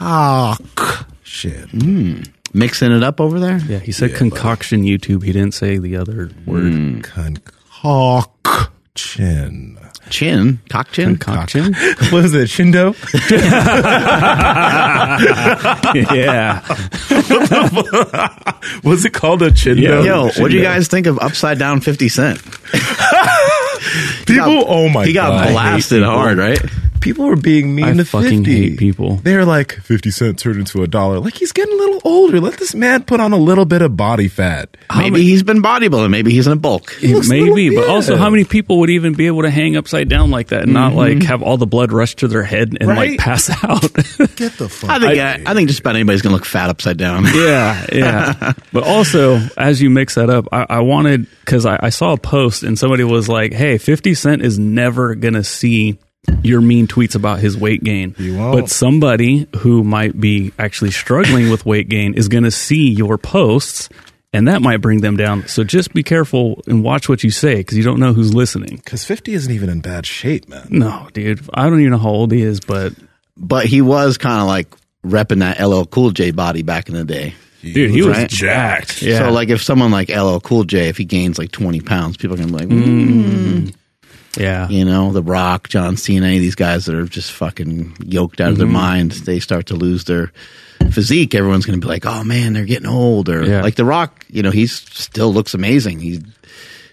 concoction. Hmm. Mixing it up over there. Yeah, he said concoction YouTube. He didn't say the other word. Hmm. Concoction. Chin, cock chin. Concoction. What is it, Shindo? yeah. Was it called a chindo? Yeah. Yo, what do you guys think of upside down Fifty Cent? People, oh my god. he got god. blasted hard, right? People were being mean I to fucking 50. hate people. They're like, 50 cent turned into a dollar. Like, he's getting a little older. Let this man put on a little bit of body fat. Maybe he's been bodybuilding. Maybe he's in a bulk. looks a Maybe, little- but also, how many people would even be able to hang upside down like that and not mm-hmm. like have all the blood rush to their head and Right? like pass out? Get the fuck I think I, I think just about anybody's gonna look fat upside down. yeah, yeah. But also, as you mix that up, I, I wanted because I, I saw a post and somebody was like, "Hey, Fifty Cent is never gonna see." Your mean tweets about his weight gain, He won't. but somebody who might be actually struggling with weight gain is going to see your posts, and that might bring them down. So just be careful and watch what you say because you don't know who's listening. Because 50 isn't even in bad shape, man. No, dude, I don't even know how old he is, but But he was kind of like repping that LL Cool J body back in the day. dude, he was Right. jacked. Yeah, So like if someone like LL Cool J, if he gains like twenty pounds, people are gonna be like, mm. Yeah, you know, The Rock, John Cena, any of these guys that are just fucking yoked out of their Mm-hmm. mind, they start to lose their physique. Everyone's gonna be like, oh man, they're getting old. Or Yeah. like The Rock, you know, he still looks amazing. He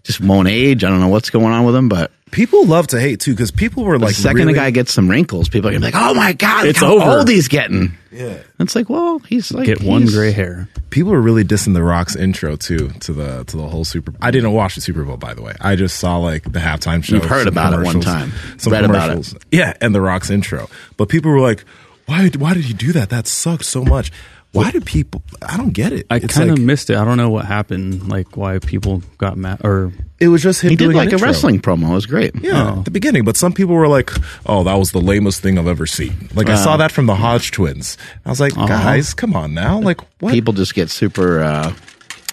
just won't age. I don't know what's going on with him, but People love to hate, too, because people were the like, second really, the guy gets some wrinkles, people are gonna be like, oh my god, look It's how over. old he's getting. Yeah. It's like, well, he's like get one he's- gray hair. People were really dissing The Rock's intro, too, to the to the whole Super I didn't watch the Super Bowl, by the way. I just saw, like, the halftime show. You've heard some about it one commercials, time. Some Read about it. commercials. Yeah, and The Rock's intro. But people were like, why, why did he do that? That sucked so much. Why do people, I don't get it. I It's kind of like- missed it. I don't know what happened, like why people got mad or It was just him He did doing like an a intro. wrestling promo. It was great. Yeah, Oh. at the beginning. But some people were like, "Oh, that was the lamest thing I've ever seen." Like I saw that from the Hodge twins. I was like, "Guys, come on now! Like what?" people just get super uh,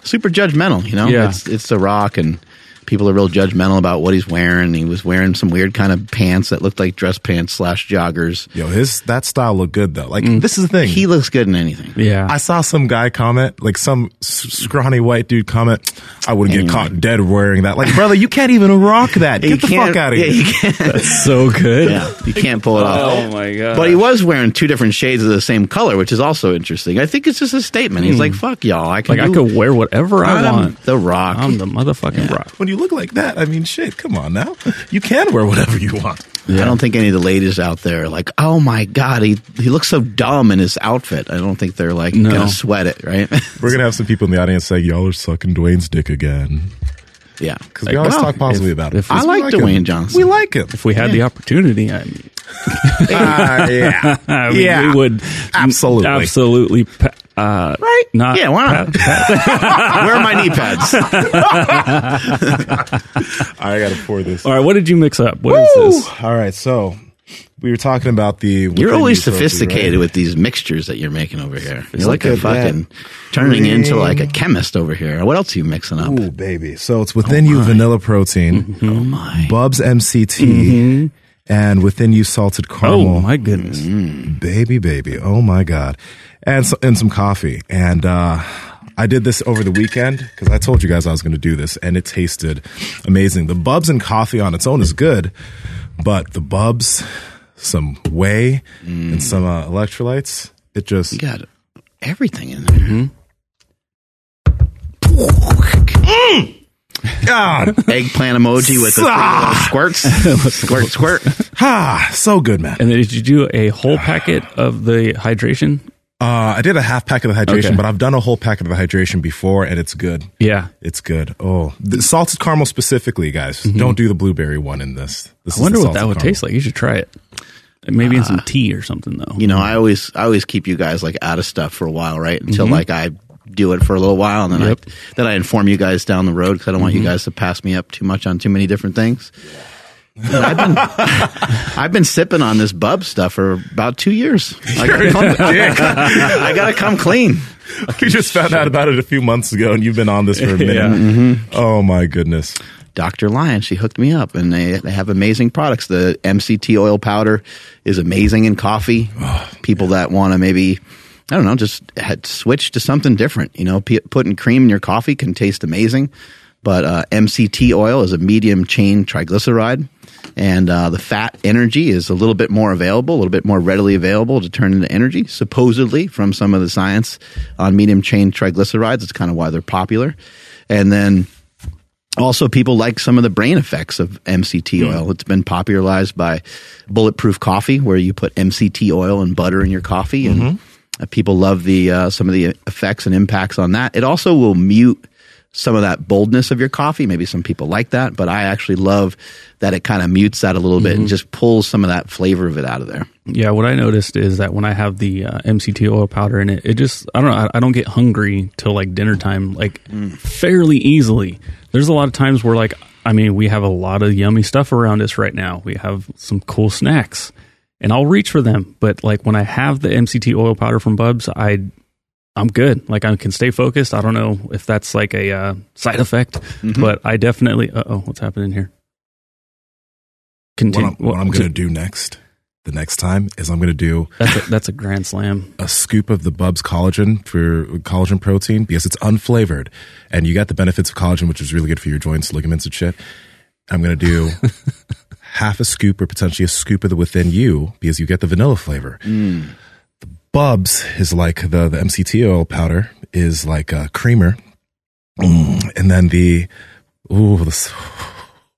super judgmental. You know, Yeah. it's it's The Rock, and people are real judgmental about what he's wearing. He was wearing some weird kind of pants that looked like dress pants slash joggers. Yo, his that style looked good though. Like mm. this is the thing. He looks good in anything. yeah. I saw some guy comment, like some scrawny white dude comment, "I wouldn't get caught dead wearing that." Like, brother, you can't even rock that. You Get the can't- fuck out of yeah, here. you can't. That's so good. Yeah, you can't pull it off. Oh my god. But he was wearing two different shades of the same color, which is also interesting. I think it's just a statement. He's hmm. like, "Fuck y'all, I can like I do- could wear whatever I I'm want. The Rock. I'm the motherfucking rock. When you look like that, I mean, shit. Come on now. You can wear whatever you want. I don't think any of the ladies out there are like, oh my god, he he looks so dumb in his outfit. I don't think they're like No. gonna sweat it, right? We're gonna have some people in the audience say, "Y'all are sucking Dwayne's dick again," yeah, because we always well, talk positively if- about it. if- I We like him. Dwayne Johnson. We like him. If we had the opportunity, I mean, Ah, yeah. I mean, Yeah. we would Absolutely. absolutely, pa- uh, right? Not yeah, why not? Where are my knee pads? I gotta pour this. All right, what did you mix up? What is this? All right, so we were talking about the. You're within always sophisticated right? with these mixtures that you're making over here. You're like Look a at that. fucking turning into like a chemist over here. What else are you mixing up? Ooh, baby. So it's within you vanilla protein, Oh my! Bubs MCT, and within you salted caramel. Oh my goodness! baby, baby. Oh my god, and so, and some coffee. And uh, I did this over the weekend because I told you guys I was going to do this, and it tasted amazing. The Bubs and coffee on its own is good, but the Bubs, some whey, and some uh, electrolytes. It just You got everything in there. God, Eggplant emoji with the three squirts. squirt, squirt. ah, so good, man. And then did you do a whole packet of the hydration? Uh, I did a half packet of the hydration, Okay. but I've done a whole packet of the hydration before, and it's good. Yeah. It's good. Oh, the salted caramel specifically, guys. Don't do the blueberry one in this. this Mm-hmm. I wonder what that would taste like. You should try it. Maybe in some tea or something though. You know, I always, I always keep you guys like out of stuff for a while, right? Until Mm-hmm. like I do it for a little while, and then Yep. I, then I inform you guys down the road because I don't want you Mm-hmm. guys to pass me up too much on too many different things. I've been, I've been sipping on this bub stuff for about two years. I gotta come, I gotta come clean. We just found out about it a few months ago, and you've been on this for a minute. Yeah. Oh my goodness. Dr. Lyon, she hooked me up, and they they have amazing products. The MCT oil powder is amazing in coffee. People that want to maybe. I don't know, just had switched to something different. You know, p- putting cream in your coffee can taste amazing, but uh, MCT oil is a medium chain triglyceride, and uh, the fat energy is a little bit more available, a little bit more readily available to turn into energy. Supposedly, from some of the science on medium chain triglycerides, it's kind of why they're popular. And then also, people like some of the brain effects of MCT oil. It's been popularized by Bulletproof Coffee, where you put MCT oil and butter in your coffee, and uh, people love the uh, some of the effects and impacts on that. It also will mute some of that boldness of your coffee. Maybe some people like that, but I actually love that it kind of mutes that a little bit and just pulls some of that flavor of it out of there. Yeah, what I noticed is that when I have the uh, MCT oil powder in it, it just I don't know I, I don't get hungry till like dinner time like fairly easily. There's a lot of times where like I mean we have a lot of yummy stuff around us right now. We have some cool snacks, and I'll reach for them. But like when I have the MCT oil powder from Bubs, I I'm good. Like I can stay focused. I don't know if that's like a uh, side effect, but I definitely. Uh oh, what's happening here? What Continue. I'm, what I'm going to do next, the next time, is I'm going to do That's a, that's a grand slam. a scoop of the Bubs collagen for collagen protein because it's unflavored and you got the benefits of collagen, which is really good for your joints, ligaments, and shit. I'm going to do half a scoop or potentially a scoop of the within you because you get the vanilla flavor. The Bubs is like the, the MCT oil powder is like a creamer. Mm, and then the, ooh, this,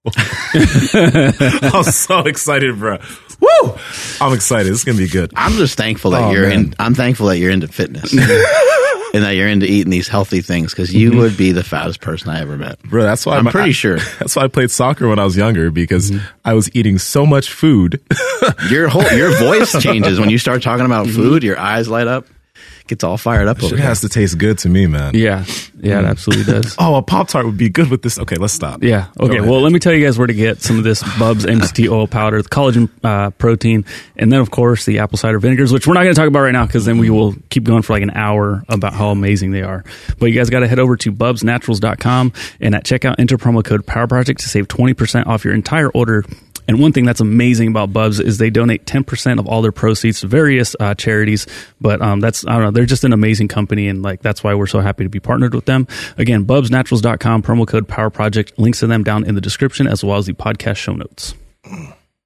I'm so excited, bro. Woo! I'm excited. This is going to be good. I'm just thankful that Oh, you're man. in. I'm thankful that you're into fitness and that you're into eating these healthy things because you mm-hmm. would be the fattest person I ever met. Bro, that's why I'm I- pretty sure. That's why I played soccer when I was younger because mm-hmm. I was eating so much food. Your whole your voice changes when you start talking about food. Your eyes light up, gets all fired up over it here. has to taste good to me, man. Yeah, yeah, it absolutely does. Oh, a Pop Tart would be good with this. Okay, let's stop. Yeah. Okay. Well, let me tell you guys where to get some of this Bubs MCT oil powder, the collagen uh, protein, and then of course the apple cider vinegars, which we're not going to talk about right now because then we will keep going for like an hour about how amazing they are. But you guys got to head over to bubsnaturals.com and at checkout enter promo code Power Project to save twenty percent off your entire order. And one thing that's amazing about Bubs is they donate 10% of all their proceeds to various uh, charities. But um, that's, I don't know, they're just an amazing company. And like, that's why we're so happy to be partnered with them. Again, bubsnaturals.com, promo code Power Project, links to them down in the description as well as the podcast show notes.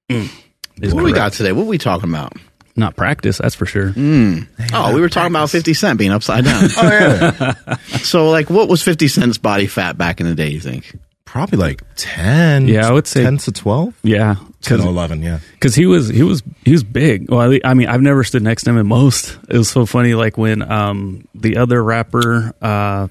Is What do we got today? What are we talking about? Not practice, that's for sure. Oh, we were talking about 50 Cent being upside down. Oh, yeah. so, like, what was 50 Cent's body fat back in the day, you think? Probably like 10. Yeah, I would say- 10 to 12. Yeah. 10 or 11, yeah. because he was he was he was big. Well, I mean, I've never stood next to him at most. It was so funny, like when um the other rapper, uh,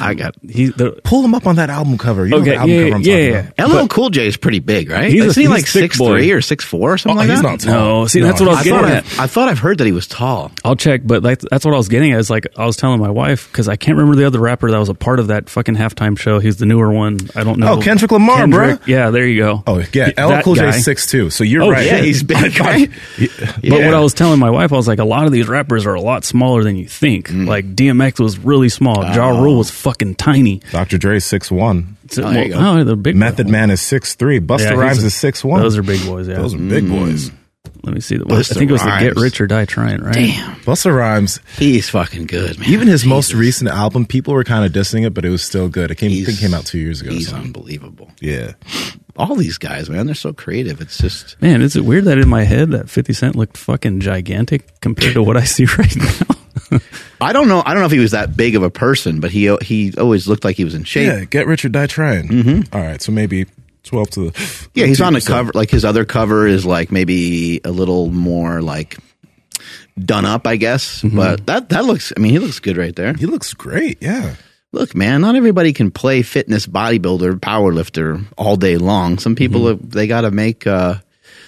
I got he the Pull him up on that album cover. You know Okay, the album yeah, cover I'm yeah, talking yeah. about. LL Cool J is pretty big, right? He's a- Isn't he he's like six boy. three or six four or something Oh, like he's that? not tall. No, see, that's what I was I getting at. I, I thought I've heard that he was tall. I'll check, but like, that's what I was getting at. Is like I was telling my wife because I can't remember the other rapper that was a part of that fucking halftime show. He's the newer one. I don't know. Oh, Kendrick Lamar, Kendrick. bruh. Yeah, there you go. Oh, yeah. That LL Cool guy. J 6'2. So you're Oh, right. yeah, he's big, right? But what I was telling my wife, I was like, a lot of these rappers are a lot smaller than you think. Mm. Like DMX was really small. Ja Oh. Rule was fucking tiny. Dr. Dre 6'1. So, Oh, well, oh, the big Method Man is 6'3. Busta Yeah, Rhymes a- is 6'1. Those are big boys. Yeah. Those are big mm. boys. Let me see. The, I Busta think it was the Get Rich or Die Trying, right? Damn, Busta Rhymes, he's fucking good, man. even his most recent album, people were kind of dissing it, but it was still good. It came, I think it came out two years ago. He's so. unbelievable. Yeah. All these guys, man, they're so creative. It's just Man, is it weird that in my head that 50 Cent looked fucking gigantic compared to what I see right now? I don't know. I don't know if he was that big of a person, but he he always looked like he was in shape. Yeah, get rich or die trying. Mm-hmm. right, so maybe 12 to the. Yeah, he's on the 13%. cover. Like his other cover is like maybe a little more like done up, I guess. But that that looks. I mean, he looks good right there. He looks great, yeah. Look, man, not everybody can play fitness, bodybuilder, power lifter all day long. Some people uh, they got to make. uh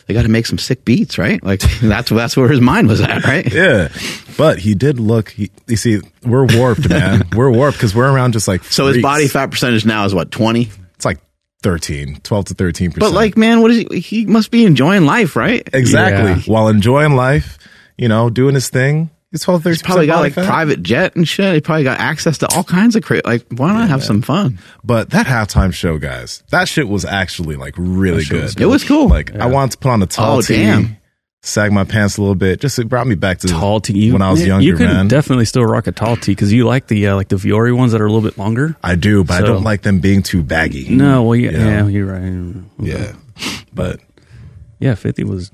they got to make some sick beats, right? Like that's that's where his mind was at, right? Yeah, but he did look. He, you see, we're warped, man. we're warped because we're around just like. So his body fat percentage now is what twenty. It's like 13, 12 to 13 percent. But like, man, what is he? He must be enjoying life, right? exactly Yeah. while enjoying life, you know, doing his thing. He's 12, 13 He's probably got like fat. private jet and shit. He probably got access to all kinds of cra Like, why not have some fun? But that halftime show, guys, that shit was actually like really shit was good. It was cool. Like I wanted to put on a tall Oh, tee, damn. sag my pants a little bit. Just it brought me back to tall tee. You, when I was younger, you could man. definitely still rock a tall tee because you like the uh, like the Vuori ones that are a little bit longer. I do, but I don't like them being too baggy. No, well, yeah, Yeah. yeah, you're right. Yeah. But yeah, fifty was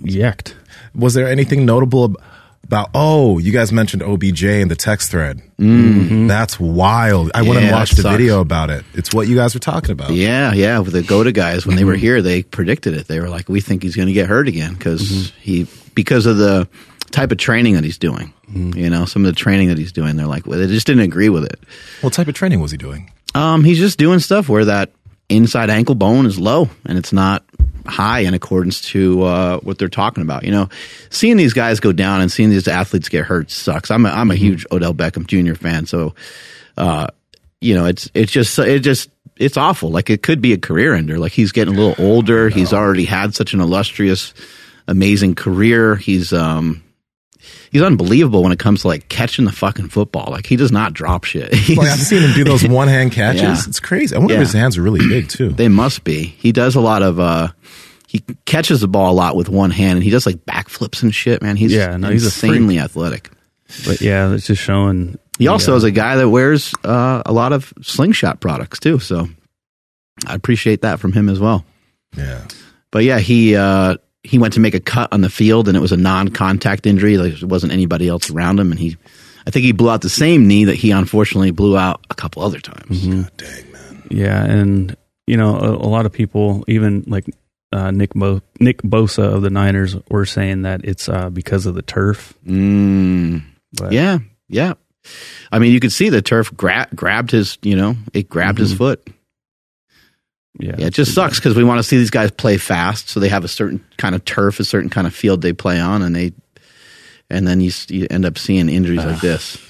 yacked. was there anything notable ab- about? Oh, you guys mentioned OBJ in the text thread. That's wild. I went and Mm-hmm. Watched a video about it. It's what you guys were talking about. Yeah, yeah. With the GOATA guys, when they Mm-hmm. were here, they predicted it. They were like, "We think he's going to get hurt again because Mm-hmm. he because of the type of training that he's doing. Mm-hmm. You know, some of the training that he's doing. They're like, well, they just didn't agree with it. What type of training was he doing? Um, he's just doing stuff where that inside ankle bone is low and it's not high in accordance to uh, what they're talking about. You know, seeing these guys go down and seeing these athletes get hurt sucks. I'm a, I'm a huge Odell Beckham Jr. fan, so uh, you know, it's it's just it just it's awful. Like it could be a career ender. Like he's getting a little older. He's already had such an illustrious, amazing career. He's um. He's unbelievable when it comes to like catching the fucking football. Like he does not drop shit. Like I've seen him do those one hand catches. Yeah. It's crazy. I wonder Yeah. if his hands are really big too. They must be. He does a lot of uh he catches the ball a lot with one hand and he does like backflips and shit, man. He's Yeah, no, he's insanely athletic. But yeah, it's just showing. He also uh, is a guy that wears uh, a lot of slingshot products too, so I appreciate that from him as well. yeah. But yeah, he uh he went to make a cut on the field and it was a non-contact injury. Like there wasn't anybody else around him and he I think he blew out the same knee that he unfortunately blew out a couple other times. God dang man. Yeah, and you know, a, a lot of people, even like uh, Nick Bo- Nick Bosa of the Niners, were saying that it's uh, because of the turf. Mm. But Yeah, yeah. I mean, you could see the turf gra- grabbed his, you know, it grabbed his foot. Yeah, Yeah, it just sucks because we want to see these guys play fast, so they have a certain kind of turf, a certain kind of field they play on, and they, and then you, you end up seeing injuries like this.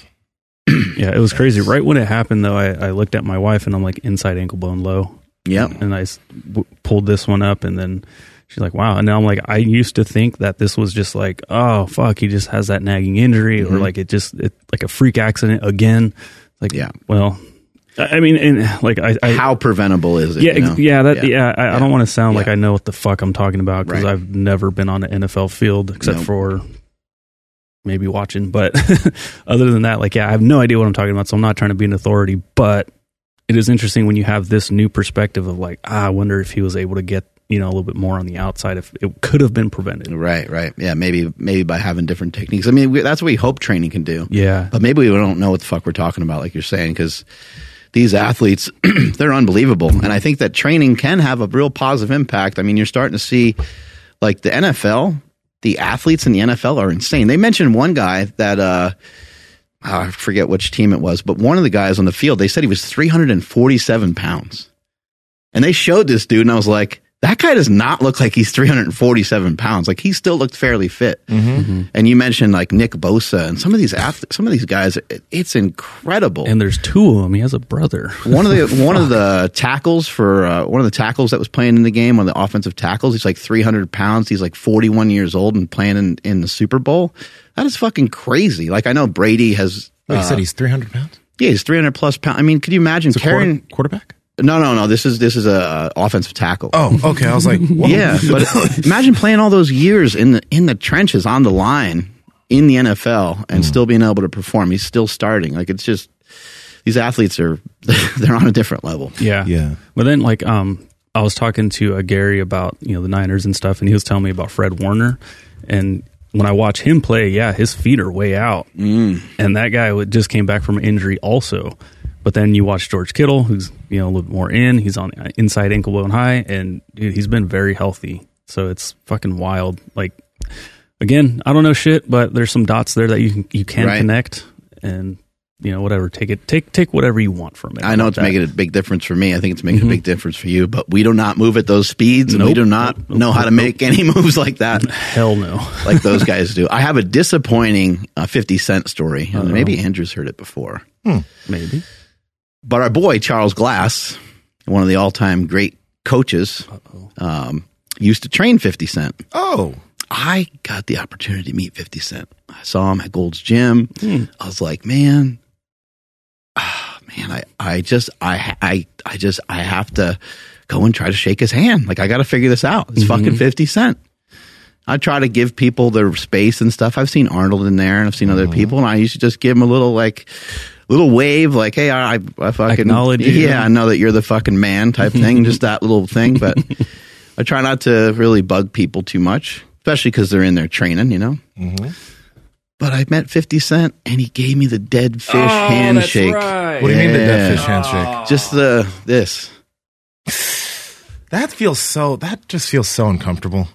Yeah, it was crazy. Right when it happened, though, I, I looked at my wife and I'm like, inside ankle bone low. Yeah, And I w- pulled this one up, and then she's like, wow. And now I'm like, I used to think that this was just like, oh, fuck, he just has that nagging injury, or mm-hmm. like it just, it, like a freak accident again. Like, Yeah. well, I I mean, and like, I, I How preventable is it? yeah, you know? yeah, that, yeah. I, I Yeah. don't want to sound like I know what the fuck I'm talking about because Right. I've never been on an NFL field except Nope. for maybe watching. But other than that, like, yeah, I have no idea what I'm talking about. So I'm not trying to be an authority, but it is interesting when you have this new perspective of like, ah, I wonder if he was able to get you know a little bit more on the outside if it could have been prevented. Right, right. Yeah, maybe maybe by having different techniques. I mean, we, that's what we hope training can do. Yeah, But maybe we don't know what the fuck we're talking about, like you're saying, because these athletes, they're unbelievable. And I think that training can have a real positive impact. I mean, you're starting to see, like the NFL, the athletes in the NFL are insane. They mentioned one guy that, uh, I forget which team it was, but one of the guys on the field, they said he was 347 pounds. And they showed this dude, and I was like, that guy does not look like he's 347 pounds. Like he still looked fairly fit. And you mentioned like Nick Bosa and some of these athletes, some of these guys, it, it's incredible. and there's two of them. He has a brother. one of the one of the tackles for uh, one of the tackles that was playing in the game, one of the offensive tackles, he's like 300 pounds. He's like 41 years old and playing in, in the Super Bowl. That is fucking crazy. Like I know Brady has. Wait, you uh, said he's 300 pounds? yeah, he's 300 plus pounds. I mean, could you imagine a quarter- carrying? quarterback? No, no, no. This is this is a uh, offensive tackle. Oh, okay. I was like, whoa. Yeah, but imagine playing all those years in the in the trenches on the line in the NFL and still being able to perform. He's still starting. Like it's just these athletes are they're on a different level. Yeah. Yeah. But then, like, um, I was talking to uh, Gary about you know the Niners and stuff, and he was telling me about Fred Warner, and when I watch him play, yeah, his feet are way out, mm. and that guy just came back from injury also. But then you watch George Kittle, who's you know a little bit more in. He's on the inside ankle bone high, and dude, he's been very healthy. So it's fucking wild. Like again, I don't know shit, but there's some dots there that you can you can Right. connect, and you know whatever. Take it, take take whatever you want from it. I know it's that? making a big difference for me. I think it's making a mm-hmm. big difference for you, but we do not move at those speeds and we do not Nope. Nope. know how to Nope. make any moves like that Hell no. like those guys do. I have a disappointing uh, 50 Cent story. and Maybe Andrew's heard it before. Hmm. Maybe. But our boy Charles Glass, one of the all-time great coaches, um, used to train 50 Cent. Oh, I got the opportunity to meet 50 Cent. I saw him at Gold's Gym. I was like, man, ah, man, I, I just, I, I, I just, I have to go and try to shake his hand. Like, I got to figure this out. It's fucking 50 Cent. I try to give people their space and stuff. I've seen Arnold in there and I've seen other people and I used to just give them a little like, little wave, like, hey, I, I, I fucking, Acknowledge you. yeah, I know that you're the fucking man type thing, just that little thing. But I try not to really bug people too much, especially because they're in their training, you know? Mm-hmm. But I met 50 Cent and he gave me the dead fish oh, handshake. What do you mean the dead Yeah. fish handshake? Just the, this. That feels so. That just feels so uncomfortable.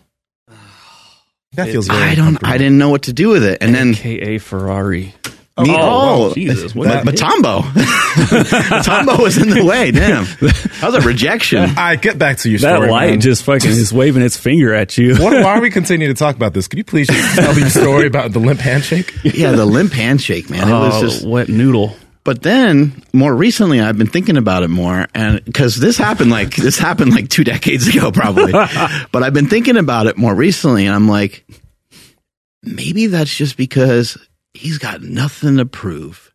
That feels. Very I don't. I didn't know what to do with it. And then, AKA Ferrari. Me, oh, oh, Jesus, what but, did I Mutombo. Mutombo was in the way. Damn. That was a rejection. All right, get back to your That story. light man. just fucking is waving its finger at you. What, why are we continuing to talk about this? Could you please just tell me your story about the limp handshake? Yeah, the limp handshake, man. It was Oh, just, wet noodle. But then more recently, I've been thinking about it more, and because this happened like this happened like two decades ago, probably. but I've been thinking about it more recently, and I'm like, maybe that's just because he's got nothing to prove.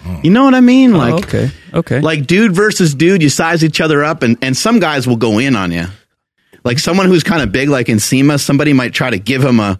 Hmm. You know what I mean? Oh, like, oh, okay, okay. like dude versus dude, you size each other up, and and some guys will go in on you. Like someone who's kind of big, like Nsima, somebody might try to give him a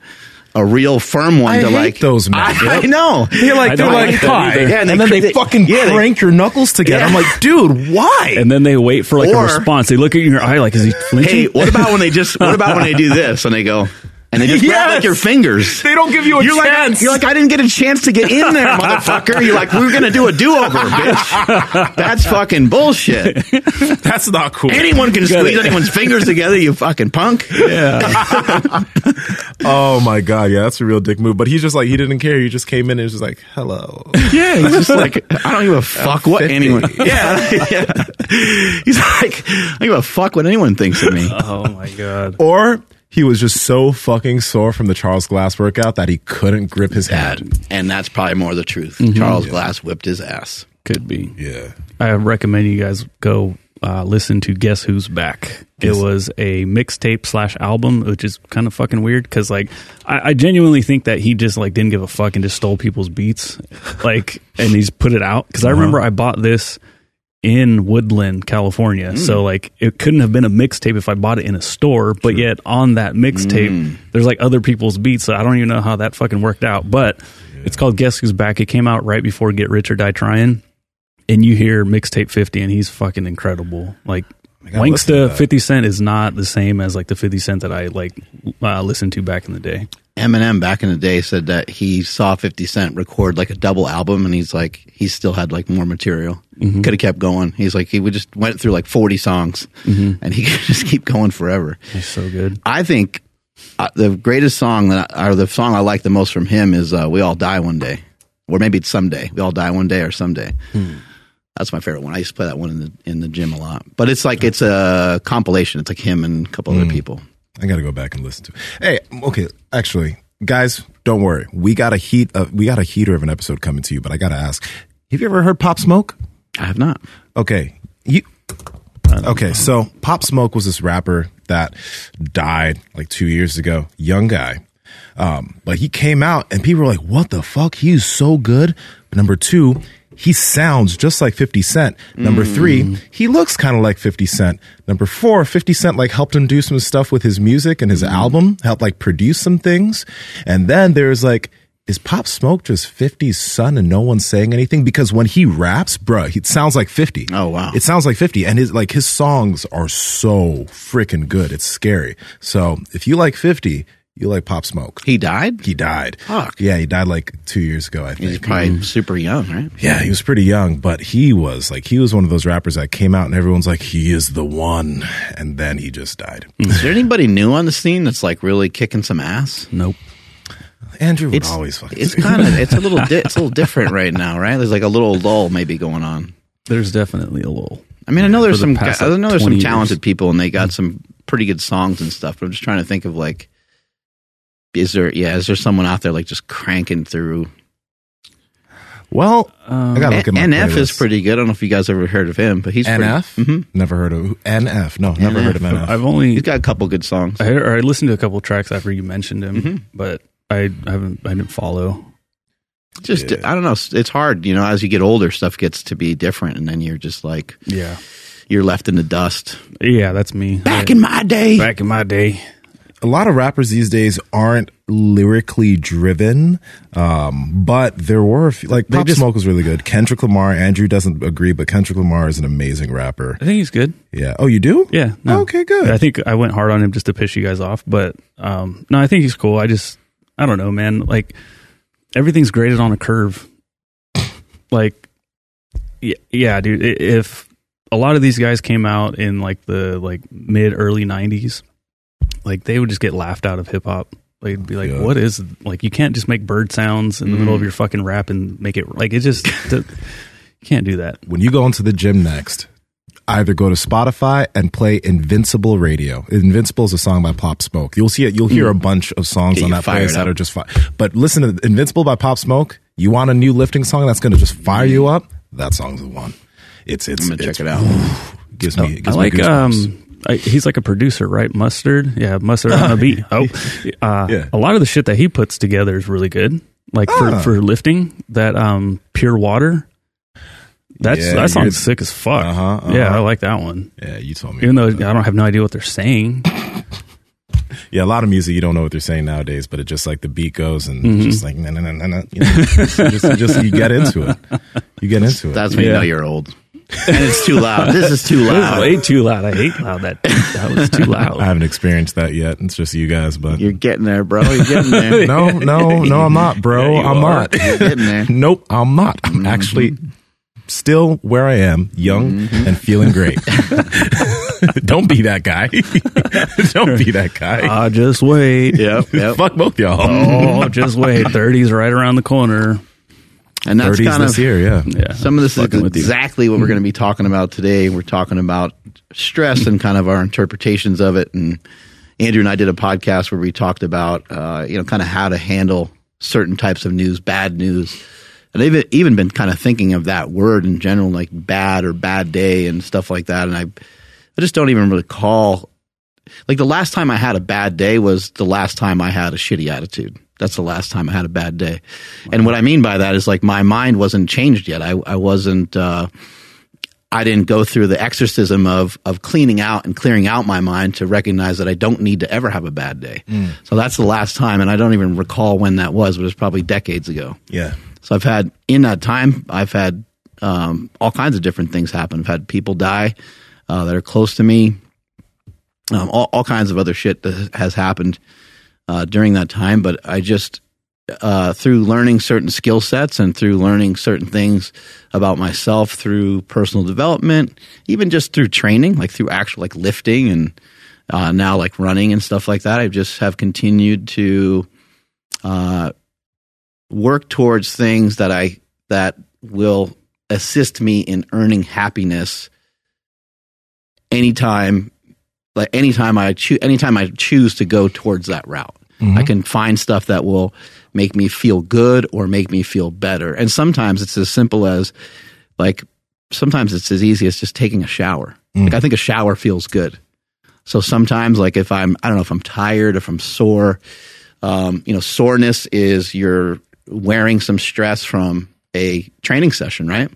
a real firm one I to like those men. I, I know. They're like, I they're like, hi. Yeah, and, and then they- they, they- fucking yeah, they- crank your knuckles together. Yeah. I'm like, dude, why? and then they wait for like Or- a response. They look at your eye like, is he flinching? Hey, what about when they just? What about when they do this and they go and they just grab Yes. like your fingers? they don't give you a You're chance. like, you're like, I didn't get a chance to get in there, motherfucker. You're like, we're gonna do a do over, bitch. That's fucking bullshit. that's not cool. Anyone can squeeze it. anyone's fingers together, you fucking punk. yeah. oh my god, yeah, that's a real dick move. But he's just like, he didn't care. He just came in and was just like, hello. Yeah, he's just like, I don't give a fuck what 50. anyone. Yeah, yeah. He's like, I don't give a fuck what anyone thinks of me. Oh my god. or he was just so fucking sore from the Charles Glass workout that he couldn't grip his That, hand. and that's probably more the truth. Mm-hmm. Charles Glass whipped his ass. Could be. Yeah. I recommend you guys go uh, listen to Guess Who's Back. It was a mixtape slash album, which is kind of fucking weird because like I, I genuinely think that he just like didn't give a fuck and just stole people's beats, like and he's put it out. Because I remember I bought this in Woodland, California, so like it couldn't have been a mixtape if I bought it in a store. But yet on that mixtape, there's like other people's beats, so I don't even know how that fucking worked out. But it's called Guess Who's Back. It came out right before Get Rich or Die Trying and you hear mixtape 50 and he's fucking incredible. Like gotta listen to Wanksta 50 cent is not the same as like the 50 cent that i like uh, listened to back in the day Eminem back in the day said that he saw 50 Cent record like a double album and he's like, he still had like more material. Mm-hmm. Could have kept going. He's like, he would just went through like 40 songs Mm-hmm. and he could just keep going forever. he's so good I think uh, the greatest song that, I, or the song I like the most from him is uh, We All Die One Day. Or maybe it's Someday. We All Die One Day or Someday. Hmm. That's my favorite one. I used to play that one in the in the gym a lot. But it's like it's a compilation. It's like him and a couple Hmm. other people. I got to go back and listen to. Hey, okay, actually, guys, don't worry. We got a heat. Of, we got a heater of an episode coming to you. But I got to ask: Have you ever heard Pop Smoke? I have not. Okay, you. Okay, so Pop Smoke was this rapper that died like two years ago. Young guy. Um, but he came out and people were like, what the fuck? He's so good. But number two, he sounds just like 50 Cent. Number mm. three, he looks kind of like 50 Cent. Number four, 50 Cent like helped him do some stuff with his music and his mm. album, helped like produce some things. And then there's like, is Pop Smoke just 50's son and no one's saying anything? Because when he raps, bruh, he sounds like 50. Oh, wow. It sounds like 50 and his like his songs are so freaking good. It's scary. So if you like 50, you like Pop Smoke. He died? He died. Fuck. Yeah, he died like two years ago, I think. He's think. probably mm. super young, right? Yeah, he was pretty young, but he was like he was one of those rappers that came out and everyone's like, he is the one, and then he just died. Is there anybody new on the scene that's like really kicking some ass? nope Andrew would It's always fucking. It's kind of it's a little di- it's a little different right now, right? There's like a little lull maybe going on. there's definitely a lull. I mean, I know there's the some past, I like, know there's some 20 years. talented people and they got some pretty good songs and stuff. But I'm just trying to think of like, is there yeah, is there someone out there like just cranking through? Well, I gotta look at my NF is pretty good. I don't know if you guys ever heard of him, but he's pretty- NF. Never heard of NF. No, never NF. heard of NF. I've only He's got a couple good songs. I, heard, or I listened to a couple tracks after you mentioned him, Mm-hmm. but I haven't I didn't follow. Just Yeah. I don't know. It's hard, you know. As you get older, stuff gets to be different, and then you're just like Yeah, you're left in the dust. yeah, that's me. Back I- in my day, back in my day. A lot of rappers these days aren't lyrically driven, um, but there were a few, like Pop just- Smoke was really good. Kendrick Lamar, Andrew doesn't agree, but Kendrick Lamar is an amazing rapper. I think he's good. Yeah. Oh, you do? Yeah. No. Okay, good. I think I went hard on him just to piss you guys off, but um, no, I think he's cool. I just I don't know, man. Like everything's graded on a curve. like, yeah, yeah, dude. If a lot of these guys came out in like the like mid early '90s, like they would just get laughed out of hip hop. They'd be like, Yeah. "What is like? You can't just make bird sounds in the middle of mm. your fucking rap and make it like it just you can't do that." when you go into the gym next, either go to Spotify and play Invincible Radio. Invincible is a song by Pop Smoke. You'll see it. You'll hear a mm. bunch of songs Get on that playlist that are just fine. But listen to Invincible by Pop Smoke. You want a new lifting song that's going to just fire you mm. up? That song's the one. It's it's I'm gonna it's, check it out. Gives me, oh, it I gives like me goosebumps. um I, he's like a producer, right? Mustard, yeah, mustard on a beat. Oh, uh, Yeah. a lot of the shit that he puts together is really good. Like Ah. for for lifting, that um pure water. That's Yeah, that you're- song's sick as fuck. Uh-huh, uh-huh. Yeah, I like that one. yeah, you told me. Even though I don't have no idea what they're saying. yeah, a lot of music you don't know what they're saying nowadays, but it just like the beat goes and Mm-hmm. just like na na na na na. You know, just, just, just you get into it. You get into it. That's when you know you're old. And it's too loud. This is too That was loud. way too loud. I hate loud. That that was too loud. I haven't experienced that yet. It's just you guys, but You're getting there, bro. You're getting there. no, no, no, I'm not, bro. Yeah, you I'm are. not. You're getting there. Nope, I'm not. I'm actually still where I am, young and feeling great. Don't be that guy. Don't be that guy. Ah, just wait. Yep, yep. Fuck both y'all. Oh, just wait. 30's right around the corner. And that's 30s kind this of year, yeah. Yeah. Some of this is Fucking with you. exactly what we're going to be talking about today. We're talking about stress and kind of our interpretations of it. And Andrew and I did a podcast where we talked about, uh, you know, kind of how to handle certain types of news, bad news. And they've even been kind of thinking of that word in general, like bad or bad day and stuff like that. And I, I just don't even recall. Like the last time I had a bad day was the last time I had a shitty attitude. That's the last time I had a bad day. And what I mean by that is like my mind wasn't changed yet. I, I wasn't, uh, I didn't go through the exorcism of, of cleaning out and clearing out my mind to recognize that I don't need to ever have a bad day. So that's the last time. And I don't even recall when that was, but it was probably decades ago. Yeah. So I've had in that time, I've had um, all kinds of different things happen. I've had people die uh, that are close to me. Um, all, all kinds of other shit that has happened uh, during that time. But I just uh, through learning certain skill sets and through learning certain things about myself through personal development, even just through training, like through actual like lifting and uh, now like running and stuff like that. I just have continued to uh, work towards things that I that will assist me in earning happiness anytime like anytime I choose anytime I choose to go towards that route. I can find stuff that will make me feel good or make me feel better. And sometimes it's as simple as like sometimes it's as easy as just taking a shower. Like I think a shower feels good. So sometimes like if I'm I don't know if I'm tired, if I'm sore, um, you know, soreness is you're wearing some stress from a training session, right?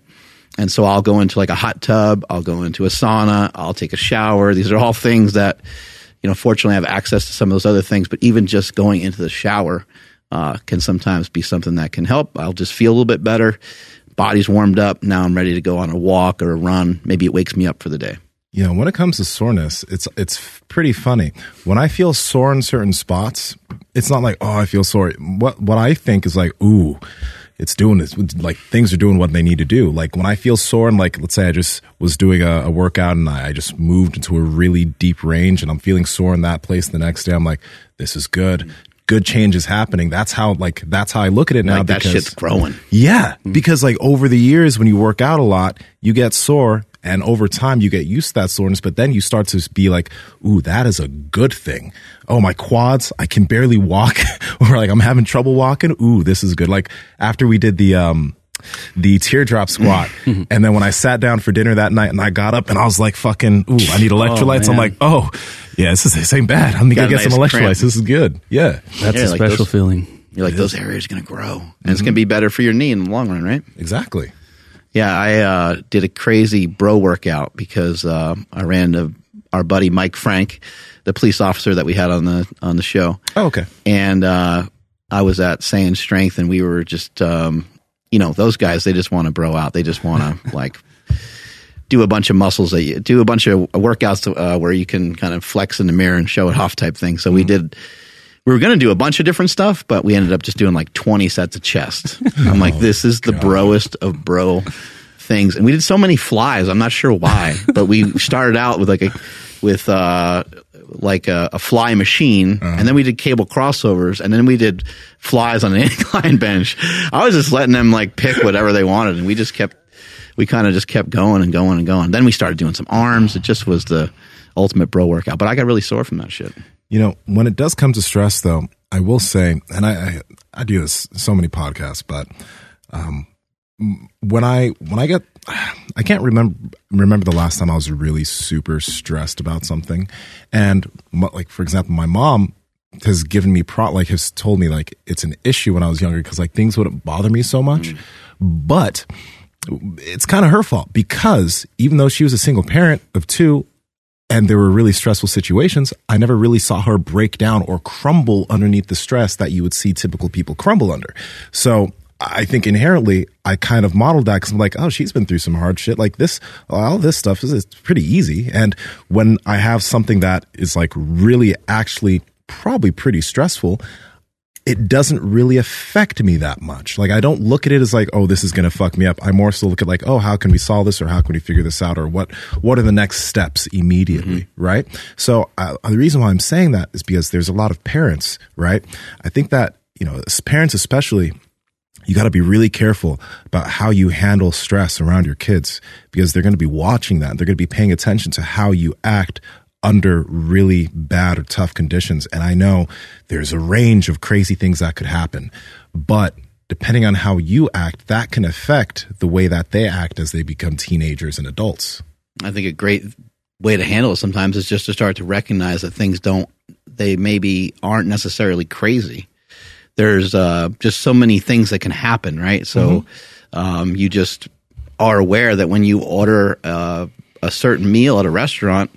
And so I'll go into like a hot tub, I'll go into a sauna, I'll take a shower. These are all things that, you know, fortunately I have access to some of those other things, but even just going into the shower uh, can sometimes be something that can help. I'll just feel a little bit better. Body's warmed up. Now I'm ready to go on a walk or a run. Maybe it wakes me up for the day. Know, when it comes to soreness, it's it's pretty funny. When I feel sore in certain spots, it's not like, oh, I feel sore. What what I think is like, ooh, it's doing this. Like things are doing what they need to do. Like when I feel sore and like, let's say I just was doing a, a workout and I, I just moved into a really deep range and I'm feeling sore in that place the next day. I'm like, this is good. Good change is happening. That's how like that's how I look at it now. Like that because- shit's growing. yeah, because like over the years when you work out a lot, you get sore and over time you get used to that soreness, but then you start to be like, ooh, that is a good thing. Oh, my quads, I can barely walk or like I'm having trouble walking. Ooh, this is good. Like after we did the um the teardrop squat. and then when I sat down for dinner that night and I got up and I was like, fucking, ooh, I need electrolytes. I'm like, oh, yeah, this, is, this ain't bad. I'm going to Got a get some electrolytes. cramp. This is good. Yeah, That's Yeah, a like special those- feeling. You're like those areas are going to grow, and it's going to be better for your knee in the long run, right? exactly. Yeah, I uh, did a crazy bro workout because uh, I ran to our buddy Mike Frank, the police officer that we had on the on the show, Oh, okay. and uh, I was at Saying Strength, and we were just, um, you know, those guys they just want to bro out. They just want to like do a bunch of muscles that you do a bunch of workouts uh, where you can kind of flex in the mirror and show it off type thing. So we did. We were going to do a bunch of different stuff, but we ended up just doing like 20 sets of chest. I'm like, this is the broest of bro things. And we did so many flies. I'm not sure why, but we started out with like a, with, uh, like a, a fly machine, and then we did cable crossovers, and then we did flies on an incline bench. I was just letting them like pick whatever they wanted, and we just kept, we kind of just kept going and going and going. Then we started doing some arms. It just was the ultimate bro workout. But I got really sore from that shit. You know, when it does come to stress, though, I will say, and I, I, I do this so many podcasts, but um, when I when I get, I can't remember remember the last time I was really super stressed about something, and like for example, my mom has given me pro like has told me like it's an issue when I was younger because like things wouldn't bother me so much, but it's kind of her fault because even though she was a single parent of two and there were really stressful situations, I never really saw her break down or crumble underneath the stress that you would see typical people crumble under. So I think inherently I kind of modeled that because I'm like, oh, she's been through some hard shit. Like this, all this stuff is pretty easy. And when I have something that is like really actually probably pretty stressful, it doesn't really affect me that much. Like I don't look at it as like, oh, this is going to fuck me up. I more so look at like, oh, how can we solve this or how can we figure this out or what what are the next steps immediately, right? So uh, the reason why I'm saying that is because there's a lot of parents, right? I think that you know, as parents especially you got to be really careful about how you handle stress around your kids because they're going to be watching that. They're going to be paying attention to how you act under really bad or tough conditions. And I know there's a range of crazy things that could happen, but depending on how you act, that can affect the way that they act as they become teenagers and adults. I think a great way to handle it sometimes is just to start to recognize that things don't, they maybe aren't necessarily crazy. There's uh, just so many things that can happen, right? So um, you just are aware that when you order uh, a certain meal at a restaurant,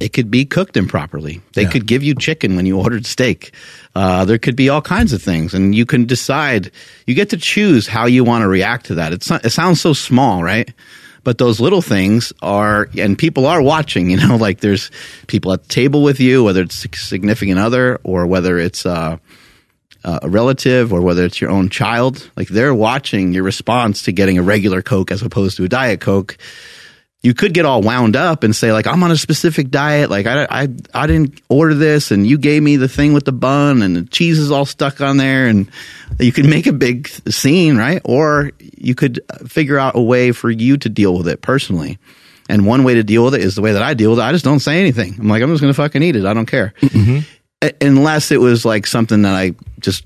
it could be cooked improperly. They Yeah. could give you chicken when you ordered steak. Uh, there could be all kinds of things, and you can decide. You get to choose how you want to react to that. It's not, it sounds so small, right? But those little things are, and people are watching. You know, like there's people at the table with you, whether it's a significant other or whether it's uh, uh, a relative or whether it's your own child. Like they're watching your response to getting a regular Coke as opposed to a Diet Coke you could get all wound up and say like I'm on a specific diet. Like I, I I didn't order this and you gave me the thing with the bun and the cheese is all stuck on there and you could make a big scene right? Or you could figure out a way for you to deal with it personally. And one way to deal with it is the way that I deal with it. I just don't say anything. I'm like I'm just gonna fucking eat it. I don't care. Mm-hmm. A- unless it was like something that I just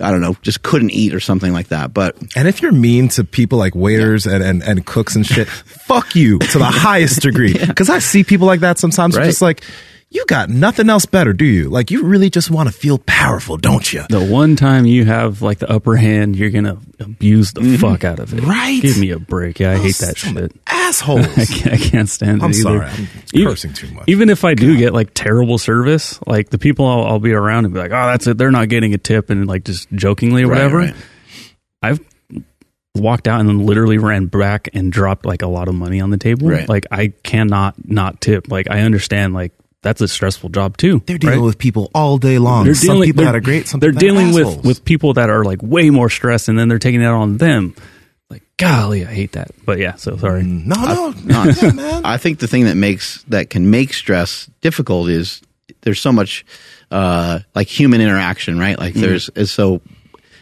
I don't know just couldn't eat or something like that but And if you're mean to people like waiters and, and, and cooks and shit, fuck you to the highest degree. Because I see people like that sometimes. Right. Just like, you got nothing else better, do you? Like, you really just want to feel powerful, don't you? The one time you have like the upper hand, you're gonna abuse the mm-hmm. fuck out of it. Right. Give me a break. Yeah, I hate that shit. Assholes. I can't, I can't stand I'm it either. sorry, I'm even, cursing too much. Even if I do get like terrible service, like the people I'll, I'll be around and be like, "Oh, that's it. They're not getting a tip," and like just jokingly or Right, whatever. right. I've walked out and then literally ran back and dropped like a lot of money on the table. Right. Like I cannot not tip. Like I understand. Like that's a stressful job too. They're dealing right? with people all day long. they're some dealing. people they're, that are great. Some they're people that are dealing with with people that are like way more stressed, and then they're taking it out on them. Like golly, I hate that. But yeah, so sorry. no, no, No, no, yeah, man. I think the thing that makes that can make stress difficult is there's so much uh, like human interaction, right? Like there's is so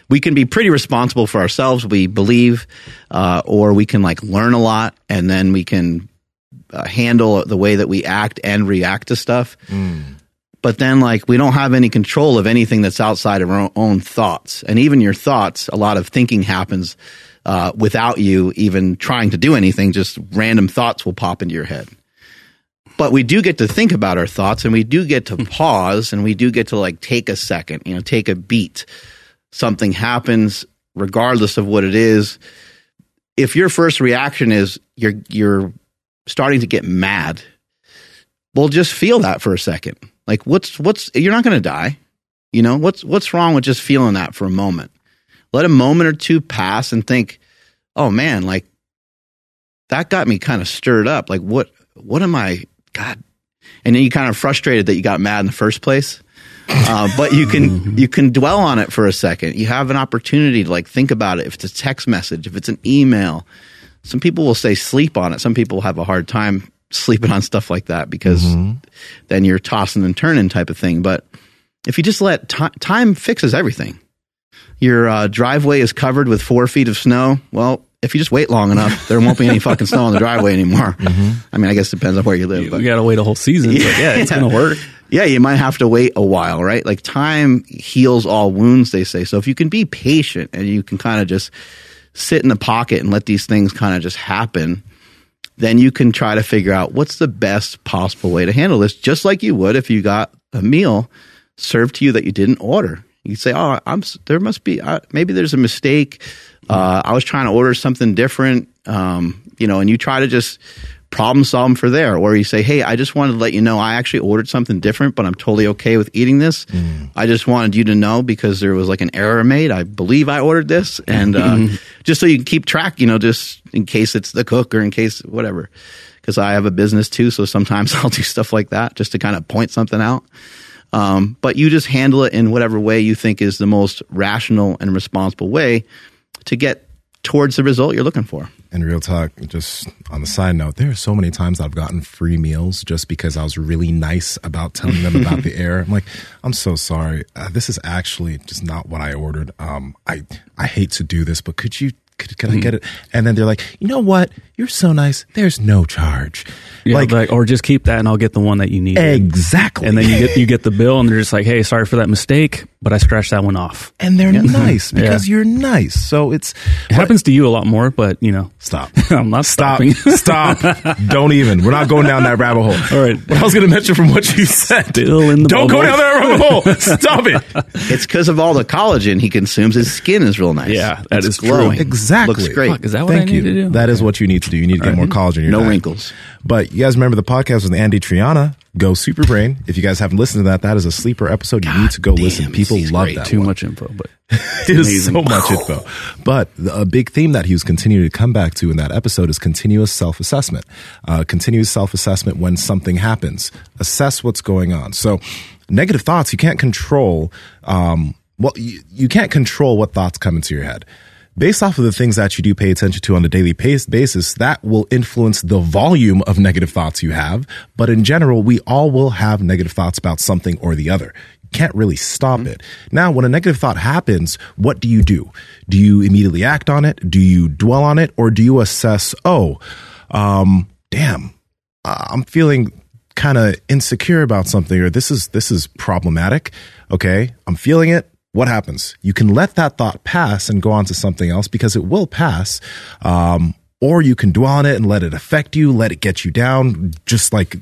we can be pretty responsible for ourselves. We believe, uh, or we can like learn a lot, and then we can uh, handle the way that we act and react to stuff. but then like we don't have any control of anything that's outside of our own thoughts. And even your thoughts a lot of thinking happens uh, without you even trying to do anything. Just random thoughts will pop into your head. But we do get to think about our thoughts and we do get to pause and we do get to like take a second you know take a beat. Something happens regardless of what it is. If your first reaction is you're you're starting to get mad well just feel that for a second like what's what's you're not going to die. You know, what's what's wrong with just feeling that for a moment? Let a moment or two pass and think, "Oh man, like that got me kind of stirred up. Like what what am I god?" And then you kind of frustrated that you got mad in the first place. Uh, but you can you can dwell on it for a second. You have an opportunity to like think about it. If it's a text message, if it's an email, some people will say sleep on it. Some people have a hard time sleeping on stuff like that because mm-hmm. then you're tossing and turning type of thing. But if you just let t- time fixes everything, your uh, driveway is covered with four feet of snow. Well, if you just wait long enough, there won't be any fucking snow on the driveway anymore. Mm-hmm. I mean, I guess it depends on where you live. You, but you got to wait a whole season. Yeah, yeah it's yeah. going to work. Yeah, you might have to wait a while, right? Like time heals all wounds, they say. So if you can be patient and you can kind of just sit in the pocket and let these things kind of just happen, then you can try to figure out what's the best possible way to handle this, just like you would if you got a meal served to you that you didn't order. You say, "Oh, I'm there must be uh, maybe there's a mistake. Uh, I was trying to order something different." Um, you know, and you try to just problem solve them for there. Or you say, hey, I just wanted to let you know I actually ordered something different, but I'm totally okay with eating this. Mm. I just wanted you to know because there was like an error made. I believe I ordered this. And uh, just so you can keep track, you know, just in case it's the cook or in case whatever. Because I have a business too. So sometimes I'll do stuff like that just to kind of point something out. Um, but you just handle it in whatever way you think is the most rational and responsible way to get towards the result you're looking for. And real talk, just on the side note, there are so many times I've gotten free meals just because I was really nice about telling them about the error. I'm like, I'm so sorry. Uh, this is actually just not what I ordered. Um, I I hate to do this, but could you could, can I get it? And then they're like, you know what? You're so nice. There's no charge. Yeah, like, like, or just keep that and I'll get the one that you need. Exactly. And then you get you get the bill and they're just like, hey, sorry for that mistake, but I scratched that one off. And they're yeah. nice because yeah. you're nice. So it's it happens to you a lot more, but you know, stop. I'm not stop. Stop. Don't even. We're not going down that rabbit hole. All right. What I was going to mention from what you said. Still in the Don't bubble. go down that rabbit hole. Stop it. It's because of all the collagen he consumes. His skin is real nice. Yeah, that it's is glowing. true. Exactly. Looks great. Fuck, is that what Thank I need you. to do? That is what you need to do. You need to get more collagen in your No diet. wrinkles. But you guys remember the podcast with Andy Triana, Go Super Brain. If you guys haven't listened to that, that is a sleeper episode. You need to go damn, listen. People love great. that. Too one. much info, but it is so much info. But the, a big theme that he was continuing to come back to in that episode is continuous self assessment. Uh, continuous self assessment when something happens. Assess what's going on. So negative thoughts, you can't control. Um, well, you, you can't control what thoughts come into your head based off of the things that you do pay attention to on a daily basis, that will influence the volume of negative thoughts you have. But in general, we all will have negative thoughts about something or the other. You can't really stop mm-hmm. it. Now, when a negative thought happens, what do you do? Do you immediately act on it? Do you dwell on it? Or do you assess, oh, um, damn, uh, I'm feeling kind of insecure about something or this is this is problematic okay i'm feeling it what happens? You can let that thought pass and go on to something else because it will pass. Um, or you can dwell on it and let it affect you, let it get you down, just like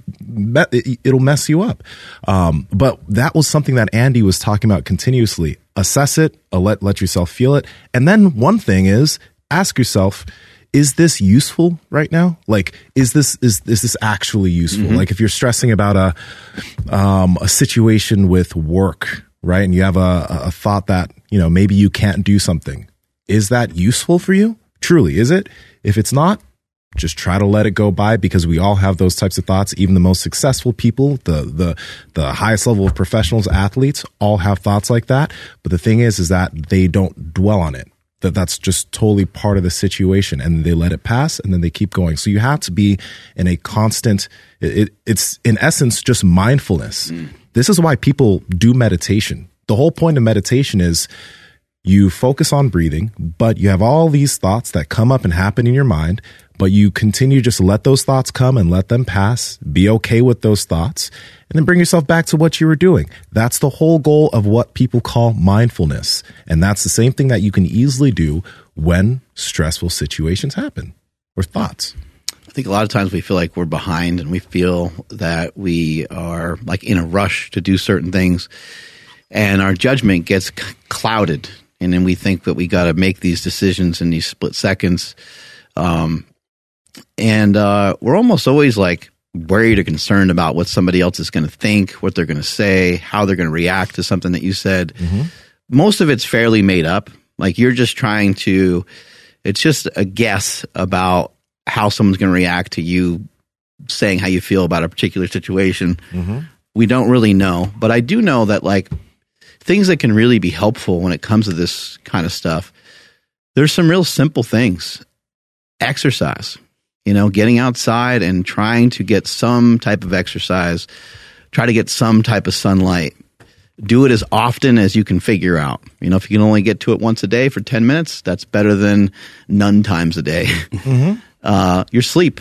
it'll mess you up. Um, but that was something that Andy was talking about continuously. Assess it, uh, let, let yourself feel it. And then one thing is ask yourself, is this useful right now? Like, is this, is, is this actually useful? Mm-hmm. Like if you're stressing about a, um, a situation with work, right? And you have a, a thought that, you know, maybe you can't do something. Is that useful for you? Truly, is it? If it's not, just try to let it go by because we all have those types of thoughts. Even the most successful people, the the the highest level of professionals, athletes, all have thoughts like that. But the thing is, is that they don't dwell on it. That that's just totally part of the situation, and they let it pass, and then they keep going. So you have to be in a constant. It, it's in essence just mindfulness. Mm this is why people do meditation. The whole point of meditation is you focus on breathing, but you have all these thoughts that come up and happen in your mind, but you continue just to let those thoughts come and let them pass, be okay with those thoughts, and then bring yourself back to what you were doing. That's the whole goal of what people call mindfulness. And that's the same thing that you can easily do when stressful situations happen or thoughts. I think a lot of times we feel like we're behind and we feel that we are like in a rush to do certain things. And our judgment gets c- clouded. And then we think that we got to make these decisions in these split seconds. Um, and uh, we're almost always like worried or concerned about what somebody else is going to think what they're going to say how they're going to react to something that you said. Most of it's fairly made up. Like you're just trying to it's just a guess about how someone's going to react to you saying how you feel about a particular situation. Mm-hmm. We don't really know, but I do know that like things that can really be helpful when it comes to this kind of stuff. There's some real simple things. Exercise, you know, getting outside and trying to get some type of exercise, try to get some type of sunlight. Do it as often as you can figure out. You know, if you can only get to it once a day for 10 minutes, that's better than none times a day. Mm-hmm. Uh, your sleep.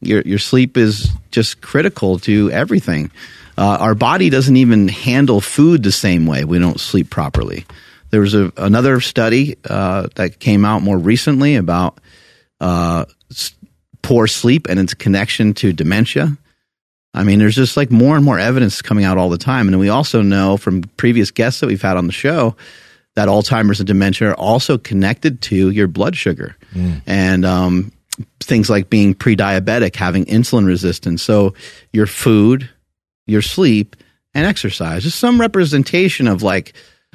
Your your sleep is just critical to everything. Uh, our body doesn't even handle food the same way. We don't sleep properly. There was a, another study uh, that came out more recently about uh, poor sleep and its connection to dementia. I mean, there's just like more and more evidence coming out all the time. And we also know from previous guests that we've had on the show that Alzheimer's and dementia are also connected to your blood sugar and um, things like being pre diabetic, having insulin resistance. So, your food, your sleep, and exercise is some representation of like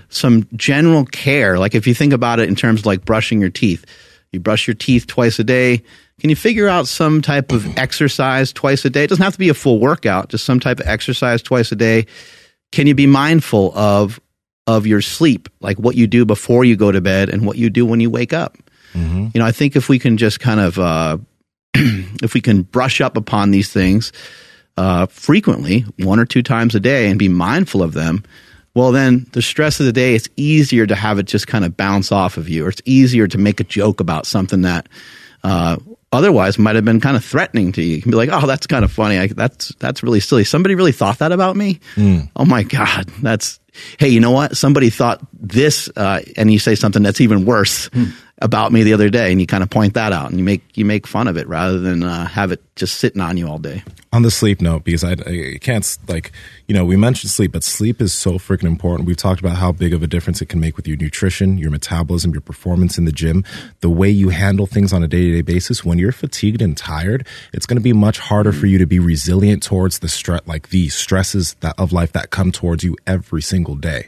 some general care. Like, if you think about it in terms of like brushing your teeth, you brush your teeth twice a day. Can you figure out some type of exercise twice a day? It doesn't have to be a full workout, just some type of exercise twice a day. Can you be mindful of of your sleep, like what you do before you go to bed and what you do when you wake up? You know, I think if we can just kind of uh, if we can brush up upon these things uh, frequently, one or two times a day, and be mindful of them, well, then the stress of the day, it's easier to have it just kind of bounce off of you, or it's easier to make a joke about something that uh, otherwise might have been kind of threatening to you. You can be like, "Oh, that's kind of funny. I, that's that's really silly. Somebody really thought that about me. Oh my god, that's hey, you know what? Somebody thought this, uh, and you say something that's even worse about me the other day, and you kind of point that out, and you make you make fun of it rather than uh, have it just sitting on you all day. on the sleep note because I, I can't like you know we mentioned sleep but sleep is so freaking important. We've talked about how big of a difference it can make with your nutrition your metabolism your performance in the gym. The way you handle things on a day-to-day basis when you're fatigued and tired it's going to be much harder for you to be resilient towards the stress like the stresses that of life that come towards you every single day.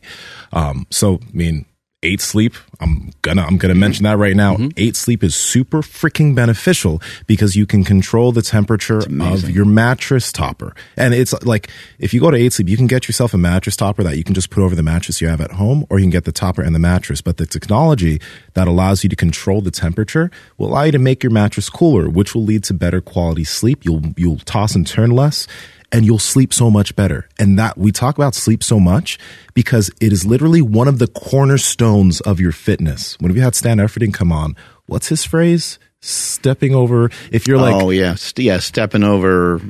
Um so i mean eight sleep. I'm gonna i'm gonna mention that right now. Mm-hmm. Eight sleep is super freaking beneficial because you can control the temperature of your mattress topper. And it's like if you go to eight sleep you can get yourself a mattress topper that you can just put over the mattress you have at home or you can get the topper and the mattress. But the technology that allows you to control the temperature will allow you to make your mattress cooler which will lead to better quality sleep. You'll you'll toss and turn less and you'll sleep so much better. And that we talk about sleep so much because it is literally one of the cornerstones of your fitness. When we had Stan Efferding come on, what's his phrase? Stepping over. If you're like, oh yeah, yeah, stepping over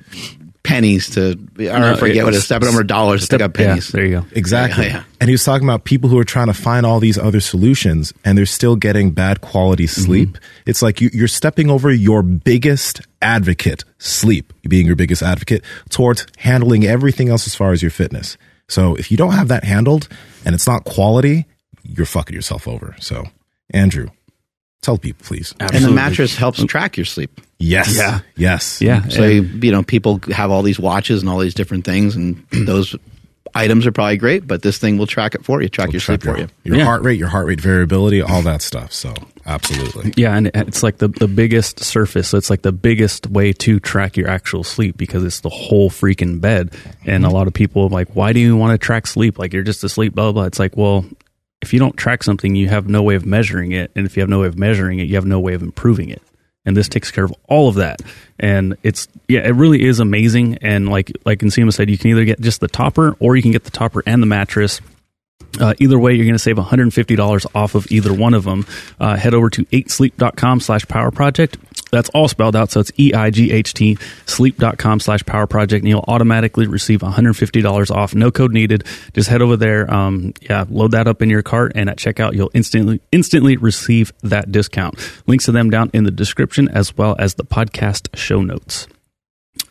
pennies to I No, forget what it is. it's- Stepping over dollars to pick up Yeah, pennies. there you go. Exactly. Yeah, yeah. And he was talking about people who are trying to find all these other solutions and they're still getting bad quality mm-hmm. sleep. It's like you, you're stepping over your biggest advocate, sleep, being your biggest advocate, towards handling everything else as far as your fitness. So if you don't have that handled and it's not quality, you're fucking yourself over. So, Andrew, tell people, please. And the mattress helps mm. track your sleep. Yes. Yeah. Yes. Yeah. So and- you know, people have all these watches and all these different things, and those items are probably great. But this thing will track it for you, track your sleep Track for you. your Yeah. heart rate, your heart rate variability, all that stuff. So, absolutely. Yeah, and it's like the, the biggest surface. So it's like the biggest way to track your actual sleep because it's the whole freaking bed. And a lot of people are like, why do you want to track sleep? Like you're just asleep, blah, blah. It's like, well, if you don't track something, you have no way of measuring it. And if you have no way of measuring it, you have no way of improving it. And this takes care of all of that. And it's, yeah, it really is amazing. And like, like Nsima said, you can either get just the topper or you can get the topper and the mattress Uh, either way, you're going to save $150 off of either one of them. Uh, head over to 8sleep.com slash power project. That's all spelled out. So it's E-I-G-H-T sleep.com slash power project and you'll automatically receive $150 off. No code needed. Just head over there. Um, yeah, load that up in your cart and at checkout, you'll instantly, instantly receive that discount. Links to them down in the description as well as the podcast show notes.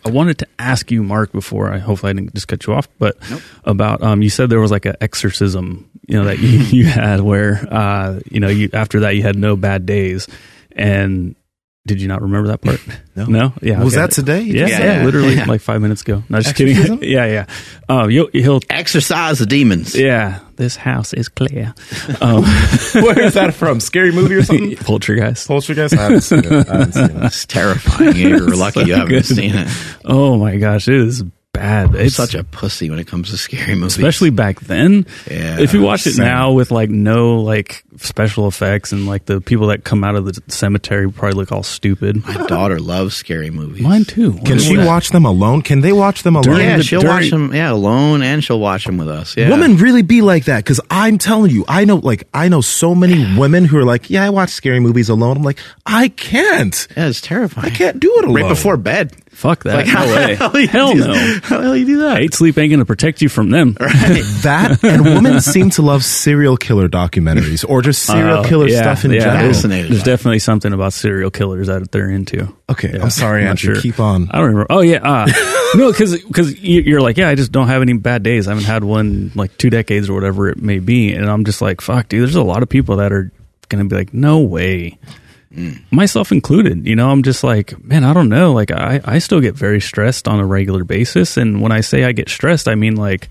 I wanted to ask you, Mark, before I hopefully I didn't just cut you off, but Nope. about um, you said there was like an exorcism, you know, that you, you had where uh, you know you after that you had no bad days, and did you not remember that part? No. no, yeah. Was okay. that today? Yeah, yeah, Yeah. literally Yeah. like five minutes ago. No, just Exorcism? kidding. yeah, yeah. Um, you'll, he'll. Exorcise the demons. Yeah, this house is clear. Um, Where is that from? Scary movie or something? poltergeist. Poltergeist? I haven't seen it. I haven't seen it. It's terrifying. You're lucky you haven't good. seen it. Oh my gosh, it is bad. I'm It's such a pussy when it comes to scary movies. especially back then. Yeah, if you watch it same. now with like no like special effects and like the people that come out of the cemetery probably look all stupid. my daughter loves scary movies. Mine too. Can she what- watch them alone? Can they watch them alone? During Yeah, the- she'll during- watch them. Yeah, alone, and she'll watch them with us. Yeah, Women really be like that because I'm telling you, I know, like, I know so many women who are like, yeah, I watch scary movies alone. I'm like, I can't. Yeah, it's terrifying. I can't do it alone. right before bed. Fuck that. Like, no how the way. hell you Hell do no. that? How the hell you do that? Eight sleep ain't gonna protect you from them. That and women seem to love serial killer documentaries or just serial Uh, killer yeah, stuff in yeah. general. Fascinated There's definitely something about serial killers that they're into. Okay, Yeah, I'm sorry, I'm Andrew. Keep on. I don't remember. Oh yeah, uh, no, because because you're like, yeah, I just don't have any bad days. I haven't had one like two decades or whatever it may be, and I'm just like, fuck, dude. There's a lot of people that are gonna be like, no way, myself included. You know, I'm just like, man, I don't know. Like, I I still get very stressed on a regular basis, and when I say I get stressed, I mean like.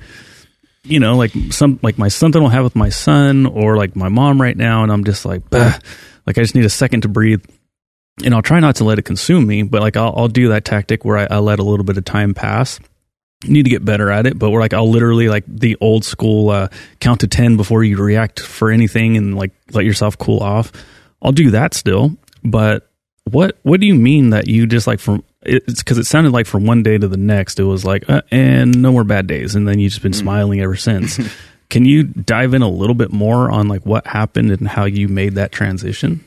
You know, like some like my something will have with my son or like my mom right now, and I'm just like, bah. like I just need a second to breathe and I'll try not to let it consume me, but like I'll, I'll do that tactic where I, I let a little bit of time pass. Need to get better at it, but we're like I'll literally like the old school uh, count to ten before you react for anything and like let yourself cool off. I'll do that still, but what what do you mean that you just like from it's because it sounded like from one day to the next it was like uh, and no more bad days and then you've just been smiling ever since. Can you dive in a little bit more on like what happened and how you made that transition?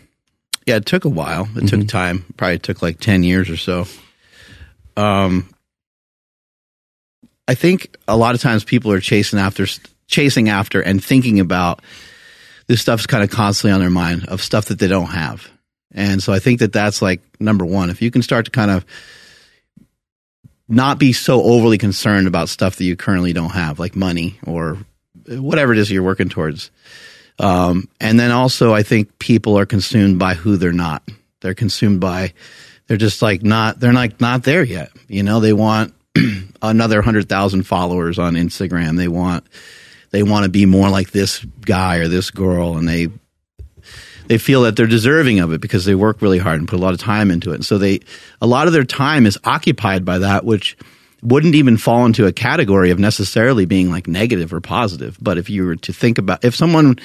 Yeah, it took a while. It took time. Probably took like ten years or so. Um, I think a lot of times people are chasing after, chasing after, and thinking about this stuff's kind of constantly on their mind of stuff that they don't have. And so I think that that's like number one. If you can start to kind of not be so overly concerned about stuff that you currently don't have, like money or whatever it is you're working towards. Um, and then also, I think people are consumed by who they're not. They're consumed by, they're just like not, they're like not there yet. You know, they want another hundred thousand followers on Instagram. They want, they want to be more like this guy or this girl, and they, they feel that they're deserving of it because they work really hard and put a lot of time into it. And so they, a lot of their time is occupied by that, which wouldn't even fall into a category of necessarily being like negative or positive. But if you were to think about, if someone,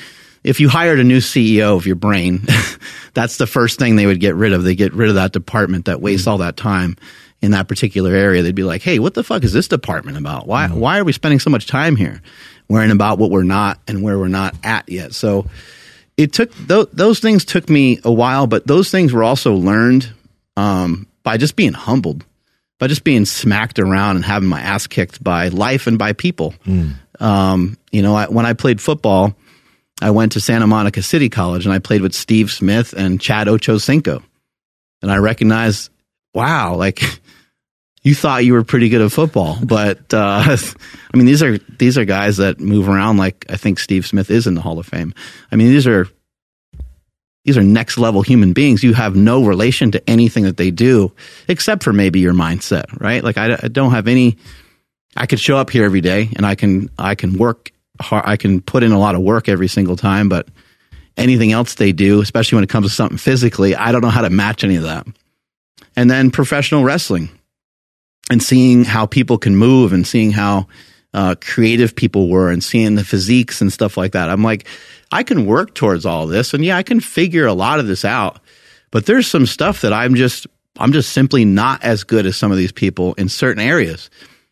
if you hired a new CEO of your brain, that's the first thing they would get rid of. They get rid of that department that wastes mm-hmm. all that time in that particular area. They'd be like, Hey, what the fuck is this department about? Why, mm-hmm. why are we spending so much time here worrying about what we're not and where we're not at yet? So, it took th- those things took me a while, but those things were also learned um, by just being humbled, by just being smacked around and having my ass kicked by life and by people. Um, you know, I, when I played football, I went to Santa Monica City College and I played with Steve Smith and Chad Ochocinco, and I recognized, wow, like. You thought you were pretty good at football, but uh, I mean these are these are guys that move around like I think Steve Smith is in the Hall of Fame. I mean these are these are next level human beings. You have no relation to anything that they do except for maybe your mindset, right? Like I, I don't have any. I could show up here every day and I can I can work hard. I can put in a lot of work every single time, but anything else they do, especially when it comes to something physically, I don't know how to match any of that. And then professional wrestling and seeing how people can move and seeing how uh, creative people were and seeing the physiques and stuff like that. I'm like, I can work towards all this, and yeah, I can figure a lot of this out. But there's some stuff that I'm just, I'm just simply not as good as some of these people in certain areas.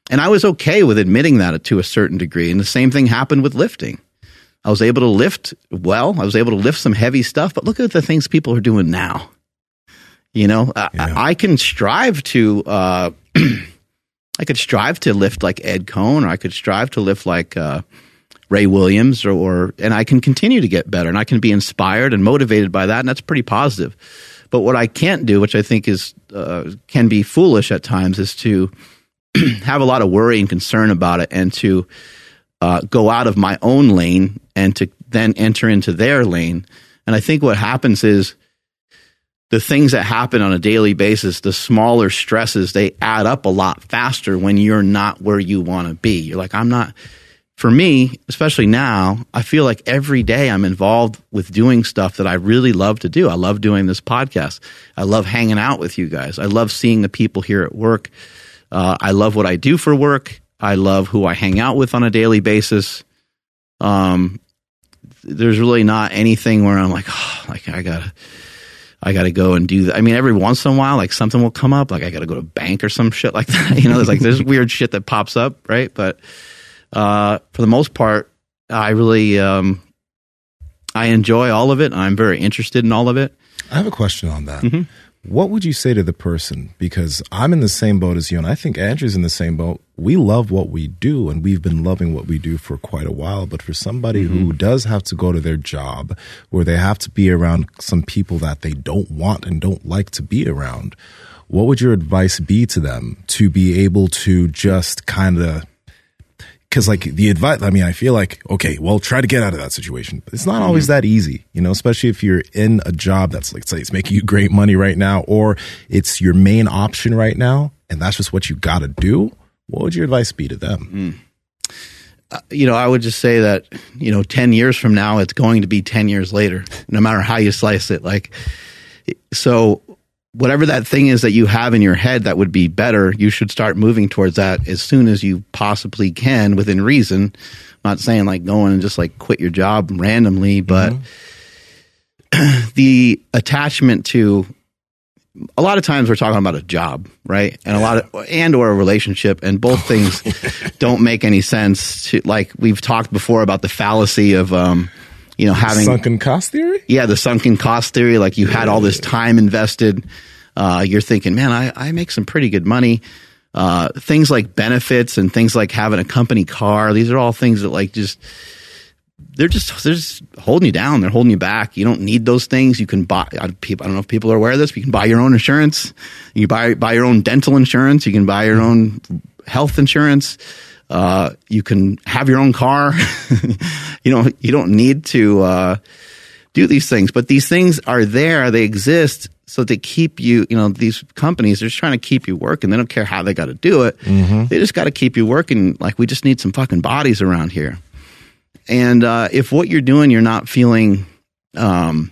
And I was okay with admitting that to a certain degree. And the same thing happened with lifting. I was able to lift well. I was able to lift some heavy stuff, but look at the things people are doing now. You know, I, I can strive to, uh, I could strive to lift like Ed Coan, or I could strive to lift like uh, Ray Williams, or, or and I can continue to get better, and I can be inspired and motivated by that, and that's pretty positive. But what I can't do, which I think is uh, can be foolish at times, is to have a lot of worry and concern about it, and to uh, go out of my own lane and to then enter into their lane. And I think what happens is the things that happen on a daily basis, the smaller stresses, they add up a lot faster when you're not where you want to be. You're like, I'm not. For me, especially now, I feel like every day I'm involved with doing stuff that I really love to do. I love doing this podcast. I love hanging out with you guys. I love seeing the people here at work. Uh, I love what I do for work. I love who I hang out with on a daily basis. Um, there's really not anything where I'm like, oh, like I gotta, I gotta go and do that. I mean, every once in a while, like something will come up, like I gotta go to bank or some shit like that. You know, there's like there's weird shit that pops up, right? But uh, for the most part, I really, um, I enjoy all of it. I'm very interested in all of it. I have a question on that. Mm-hmm. What would you say to the person? Because I'm in the same boat as you, and I think Andrew's in the same boat. We love what we do, and we've been loving what we do for quite a while. But for somebody who Mm-hmm. does have to go to their job, where they have to be around some people that they don't want and don't like to be around, what would your advice be to them to be able to just kind of because like the advice i mean i feel like okay well try to get out of that situation. But it's not always mm-hmm. that easy you know especially if you're in a job that's like say it's making you great money right now or it's your main option right now and that's just what you got to do what would your advice be to them? Mm. Uh, you know, I would just say that, you know, 10 years from now, it's going to be 10 years later, no matter how you slice it. Like, so whatever that thing is that you have in your head that would be better, you should start moving towards that as soon as you possibly can within reason. I'm not saying like going and just like quit your job randomly, but the attachment to a lot of times we're talking about a job, right? And a lot of and or a relationship, and both things don't make any sense. To like we've talked before about the fallacy of, um, you know, having sunken cost theory yeah the sunken cost theory. Like you had all this time invested, uh, you're thinking, man, I, I make some pretty good money. Uh, things like benefits and things like having a company car. These are all things that like just they're just they're just holding you down. They're holding you back. You don't need those things. You can buy. I don't know if people are aware of this. But you can buy your own insurance. You buy buy your own dental insurance. You can buy your own health insurance. Uh, you can have your own car. you know you don't need to uh, do these things, but these things are there. They exist so they keep you. You know these companies are just trying to keep you working. They don't care how they got to do it. They just got to keep you working. Like we just need some fucking bodies around here. And uh, if what you're doing, you're not feeling, um,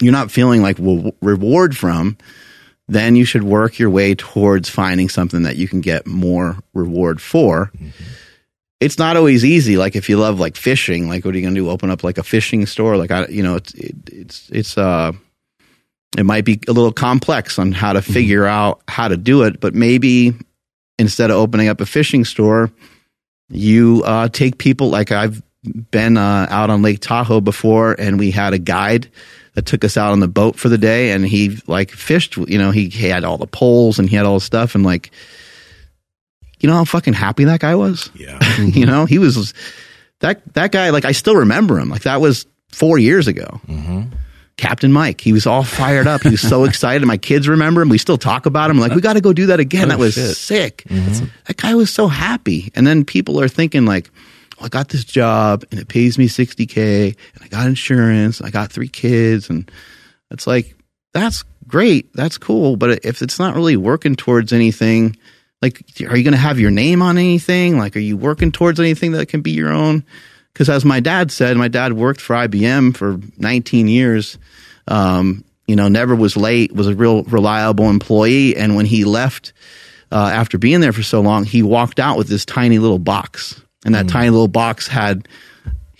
you're not feeling like w- reward from, then you should work your way towards finding something that you can get more reward for. It's not always easy. Like if you love like fishing, like what are you going to do? Open up like a fishing store? Like I, you know, it's it, it's it's uh, it might be a little complex on how to figure out how to do it, but maybe instead of opening up a fishing store, you uh, take people like I've been uh, out on Lake Tahoe before, and we had a guide that took us out on the boat for the day, and he like fished. You know, he, he had all the poles and he had all the stuff, and like, you know how fucking happy that guy was. yeah mm-hmm. you know, he was that that guy. Like I still remember him. Like that was four years ago. Mm-hmm. Captain Mike. He was all fired up. He was so excited. My kids remember him. We still talk about him. Like, we got to go do that again. Oh, that was shit. sick. Mm-hmm. That guy was so happy. And then people are thinking, like, well, I got this job and it pays me 60K and I got insurance. And I got three kids. And it's like, that's great. That's cool. But if it's not really working towards anything, like, are you going to have your name on anything? Like, are you working towards anything that can be your own? Because as my dad said, my dad worked for IBM for 19 years. Um, you know, never was late, was a real reliable employee. And when he left uh, after being there for so long, he walked out with this tiny little box. And that tiny little box had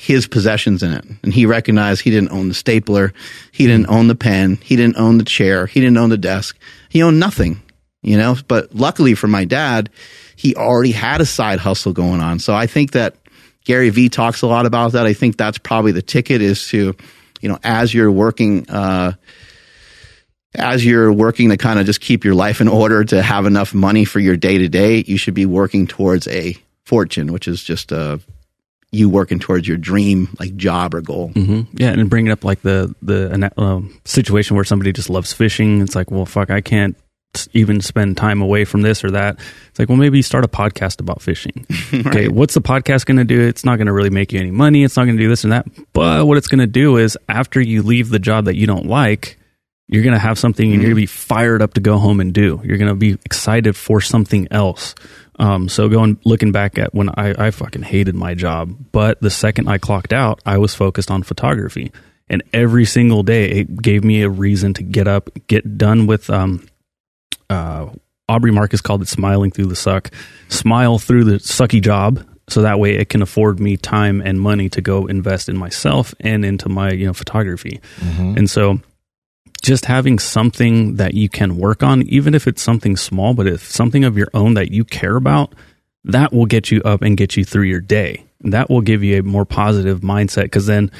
his possessions in it. And he recognized he didn't own the stapler, he didn't own the pen, he didn't own the chair, he didn't own the desk. He owned nothing, you know. But luckily for my dad, he already had a side hustle going on. So I think that Gary Vee talks a lot about that. I think that's probably the ticket is to, you know, as you're working, uh, as you're working to kind of just keep your life in order to have enough money for your day to day, you should be working towards a fortune, which is just a you working towards your dream like job or goal. Mm-hmm. Yeah, and bringing up like the the um, situation where somebody just loves fishing. It's like, well, fuck, I can't even spend time away from this or that. It's like, well, maybe start a podcast about fishing. right. Okay, what's the podcast going to do? It's not going to really make you any money. It's not going to do this and that. But what it's going to do is after you leave the job that you don't like, you're going to have something and mm-hmm. you're going to be fired up to go home and do. You're going to be excited for something else. Um, so going looking back at when I, I fucking hated my job, but the second I clocked out, I was focused on photography, and every single day it gave me a reason to get up, get done with. Um, uh, Aubrey Marcus called it smiling through the suck, smile through the sucky job, so that way it can afford me time and money to go invest in myself and into my you know photography, mm-hmm. and so just having something that you can work on, even if it's something small, but if something of your own that you care about, that will get you up and get you through your day. That will give you a more positive mindset because then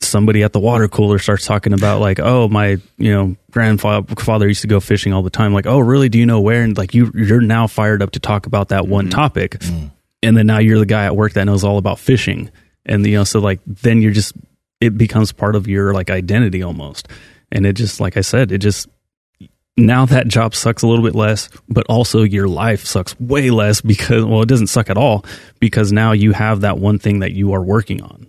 somebody at the water cooler starts talking about like, oh, my, you know, grandfather used to go fishing all the time. Like, oh, really? Do you know where? And like you, you're now fired up to talk about that one mm-hmm. topic, mm-hmm. and then now you're the guy at work that knows all about fishing, and you know, so like then you're just it becomes part of your like identity almost. And it just, like I said, it just, now that job sucks a little bit less, but also your life sucks way less because, well, it doesn't suck at all because now you have that one thing that you are working on.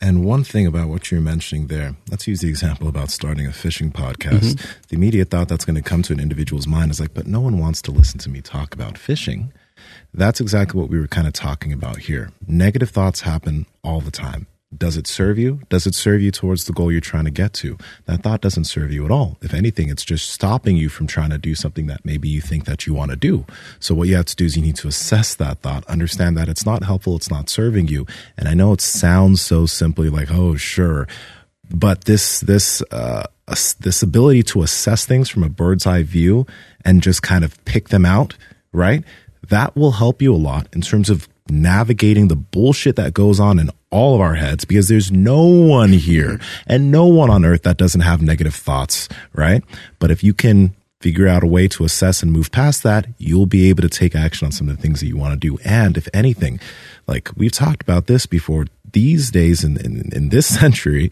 And one thing about what you're mentioning there, let's use the example about starting a fishing podcast. Mm-hmm. The immediate thought that's going to come to an individual's mind is like, but no one wants to listen to me talk about fishing. That's exactly what we were kind of talking about here. Negative thoughts happen all the time. Does it serve you? Does it serve you towards the goal you're trying to get to? That thought doesn't serve you at all. If anything, it's just stopping you from trying to do something that maybe you think that you want to do. So what you have to do is you need to assess that thought, understand that it's not helpful, it's not serving you. And I know it sounds so simply like, oh, sure. But this, this, uh, this ability to assess things from a bird's eye view and just kind of pick them out, right? That will help you a lot in terms of navigating the bullshit that goes on in all of our heads because there's no one here and no one on earth that doesn't have negative thoughts, right? But if you can figure out a way to assess and move past that, you'll be able to take action on some of the things that you want to do. And if anything, like we've talked about this before, these days in, in, in this century,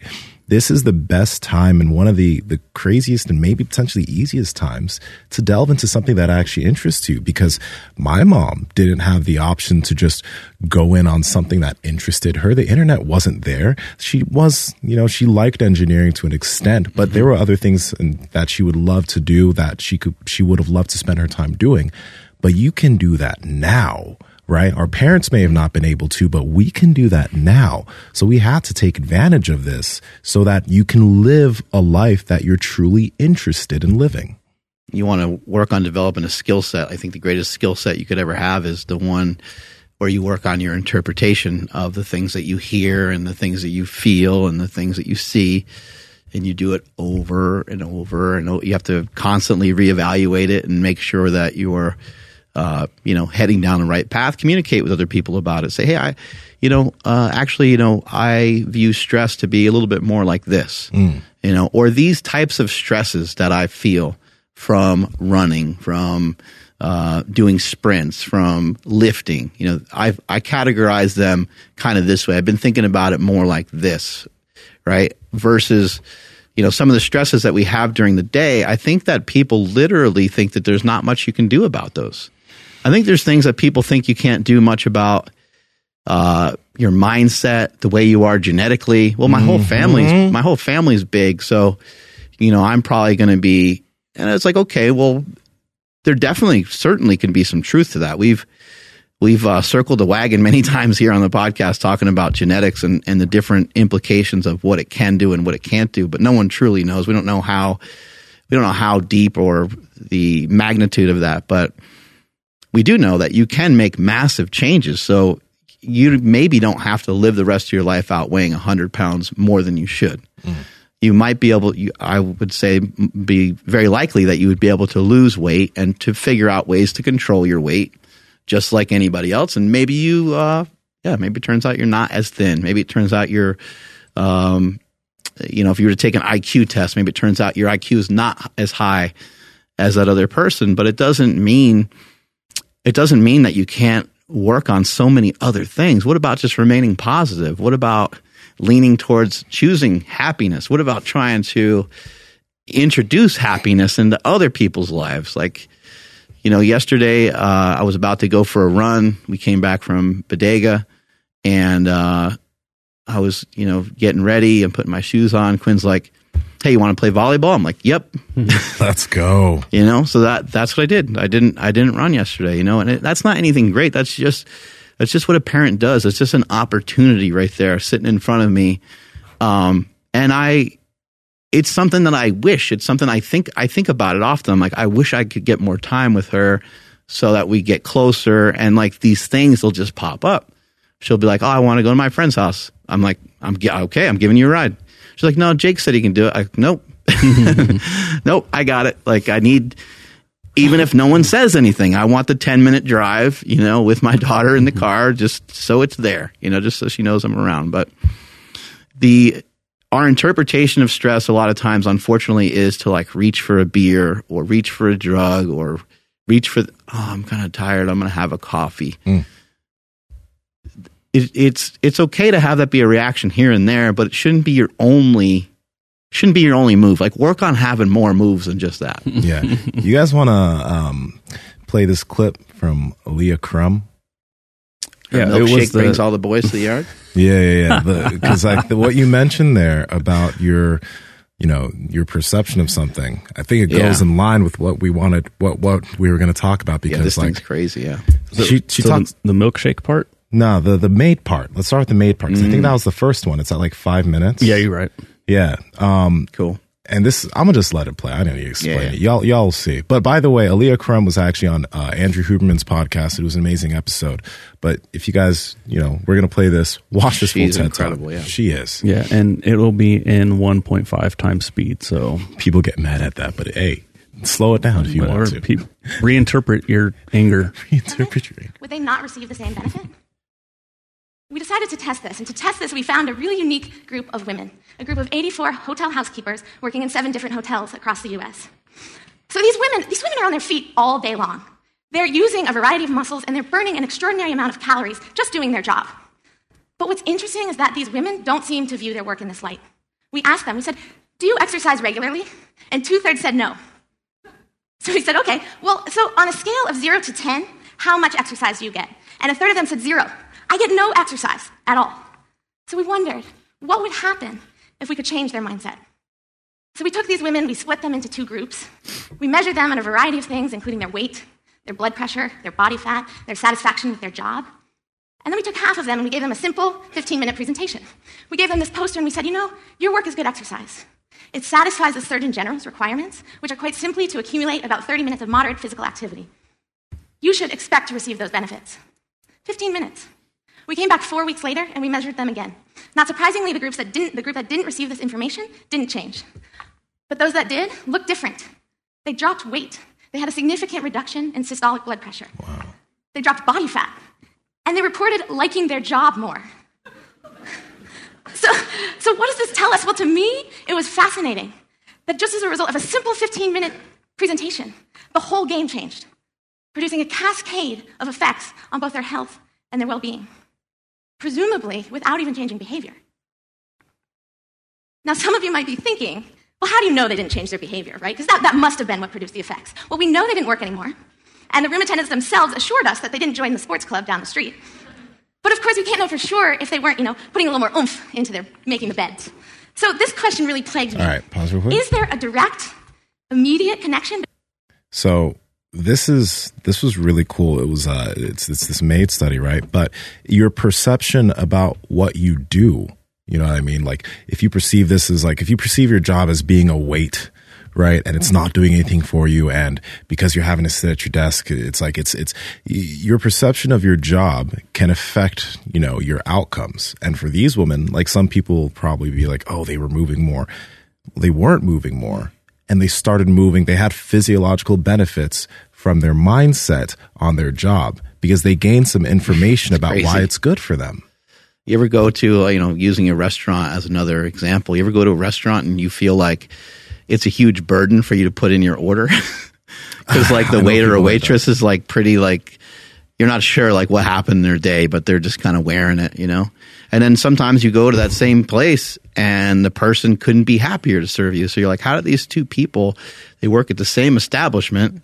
this is the best time and one of the, the craziest and maybe potentially easiest times to delve into something that actually interests you because my mom didn't have the option to just go in on something that interested her. The internet wasn't there. She was, you know, she liked engineering to an extent, but there were other things that she would love to do that she could, she would have loved to spend her time doing. But you can do that now right? Our parents may have not been able to, but we can do that now. So we have to take advantage of this so that you can live a life that you're truly interested in living. You want to work on developing a skill set. I think the greatest skill set you could ever have is the one where you work on your interpretation of the things that you hear and the things that you feel and the things that you see and you do it over and over and you have to constantly reevaluate it and make sure that you're uh, you know, heading down the right path, communicate with other people about it. Say, hey, I, you know, uh, actually, you know, I view stress to be a little bit more like this, mm. you know, or these types of stresses that I feel from running, from uh, doing sprints, from lifting. You know, I I categorize them kind of this way. I've been thinking about it more like this, right? Versus you know some of the stresses that we have during the day i think that people literally think that there's not much you can do about those I think there's things that people think you can't do much about. Uh, your mindset, the way you are genetically. Well, my mm-hmm. whole family's my whole family's big, so you know I'm probably going to be. And it's like, okay, well, there definitely, certainly, can be some truth to that. We've we've uh, circled the wagon many times here on the podcast talking about genetics and and the different implications of what it can do and what it can't do. But no one truly knows. We don't know how we don't know how deep or the magnitude of that, but we do know that you can make massive changes. So you maybe don't have to live the rest of your life out weighing 100 pounds more than you should. Mm. You might be able, you, I would say, be very likely that you would be able to lose weight and to figure out ways to control your weight just like anybody else. And maybe you, uh, yeah, maybe it turns out you're not as thin. Maybe it turns out you're, um, you know, if you were to take an IQ test, maybe it turns out your IQ is not as high as that other person. But it doesn't mean it doesn't mean that you can't work on so many other things. What about just remaining positive? What about leaning towards choosing happiness? What about trying to introduce happiness into other people's lives? Like, you know, yesterday uh, I was about to go for a run. We came back from Bodega, and uh, I was, you know, getting ready and putting my shoes on. Quinn's like, "Hey, you want to play volleyball?" I'm like, "Yep." Let's go. you know, so that that's what I did. I didn't I didn't run yesterday. You know, and it, that's not anything great. That's just that's just what a parent does. It's just an opportunity right there, sitting in front of me. Um, and I it's something that I wish. It's something I think I think about it often. I'm like, I wish I could get more time with her so that we get closer and like these things will just pop up. She'll be like, Oh, I want to go to my friend's house. I'm like, I'm okay, I'm giving you a ride. She's like, No, Jake said he can do it. I nope. nope, I got it. Like I need even if no one says anything, I want the 10 minute drive, you know, with my daughter in the car, just so it's there, you know, just so she knows I'm around. But the our interpretation of stress a lot of times unfortunately is to like reach for a beer or reach for a drug or reach for oh i'm kind of tired i'm going to have a coffee Mm. It, it's it's okay to have that be a reaction here and there but it shouldn't be your only shouldn't be your only move like work on having more moves than just that Yeah. you guys want to um, play this clip from Alia Crum? Yeah, Her it was milkshake the- brings all the boys to the yard Yeah, yeah, yeah. Because like the, what you mentioned there about your, you know, your perception of something, I think it goes Yeah. in line with what we wanted, what what we were going to talk about. yeah Because this thing's like crazy yeah she she So talks the, the milkshake part. No the the maid part. Let's start with the maid part 'cause I think that was the first one. It's at like five minutes. Yeah, you're right. yeah. Um, cool and this I'm gonna just let it play. I don't need to explain Yeah. it. Y'all y'all see. But by the way, Alia Crum was actually on uh, Andrew Huberman's podcast. It was an amazing episode. But if you guys, you know, we're gonna play this. Watch this She's full TED Talk. incredible, yeah. she is. Yeah, and it will be in 1.5 times speed. So People get mad at that, but hey, slow it down if you whatever, want to. pe- reinterpret your anger. Interpret your anger. would they not receive the same benefit? We decided to test this, and to test this, we found a really unique group of women, a group of 84 hotel housekeepers working in seven different hotels across the US. So these women, these women are on their feet all day long. They're using a variety of muscles and they're burning an extraordinary amount of calories just doing their job. But what's interesting is that these women don't seem to view their work in this light. We asked them, we said, Do you exercise regularly? And two thirds said no. So we said, okay, well, so on a scale of zero to 10, how much exercise do you get? And a third of them said zero. I get no exercise at all. So we wondered, what would happen if we could change their mindset? So we took these women, we split them into two groups. We measured them on a variety of things, including their weight, their blood pressure, their body fat, their satisfaction with their job. And then we took half of them and we gave them a simple 15 minute presentation. We gave them this poster and we said, you know, your work is good exercise. It satisfies the Surgeon General's requirements, which are quite simply to accumulate about 30 minutes of moderate physical activity. You should expect to receive those benefits. 15 minutes. We came back four weeks later and we measured them again. Not surprisingly, the, groups that didn't, the group that didn't receive this information didn't change. But those that did looked different. They dropped weight. They had a significant reduction in systolic blood pressure. Wow. They dropped body fat. And they reported liking their job more. So, so what does this tell us? Well, to me, it was fascinating that just as a result of a simple 15 minute presentation, the whole game changed, producing a cascade of effects on both their health and their well being, presumably without even changing behavior. Now, some of you might be thinking, well, how do you know they didn't change their behavior, right? Because that, that must have been what produced the effects. Well, we know they didn't work anymore. And the room attendants themselves assured us that they didn't join the sports club down the street. But of course, we can't know for sure if they weren't, you know, putting a little more oomph into their making the beds. So this question really plagued me. All right, pause real quick. Is there a direct, immediate connection So this is this was really cool. It was uh it's it's this maid study, right? But your perception about what you do, you know what I mean? Like if you perceive this as like if you perceive your job as being a weight, right? And it's not doing anything for you and because you're having to sit at your desk, it's like it's it's your perception of your job can affect, you know, your outcomes. And for these women, like some people will probably be like, "Oh, they were moving more." They weren't moving more and they started moving. They had physiological benefits from their mindset on their job because they gained some information about crazy. why it's good for them. You ever go to, uh, you know, using a restaurant as another example, you ever go to a restaurant and you feel like it's a huge burden for you to put in your order? Because like the waiter or people like waitress is like pretty like, you're not sure like what happened in their day, but they're just kind of wearing it, you know? And then sometimes you go to that same place and the person couldn't be happier to serve you. So you're like, how did these two people, they work at the same establishment.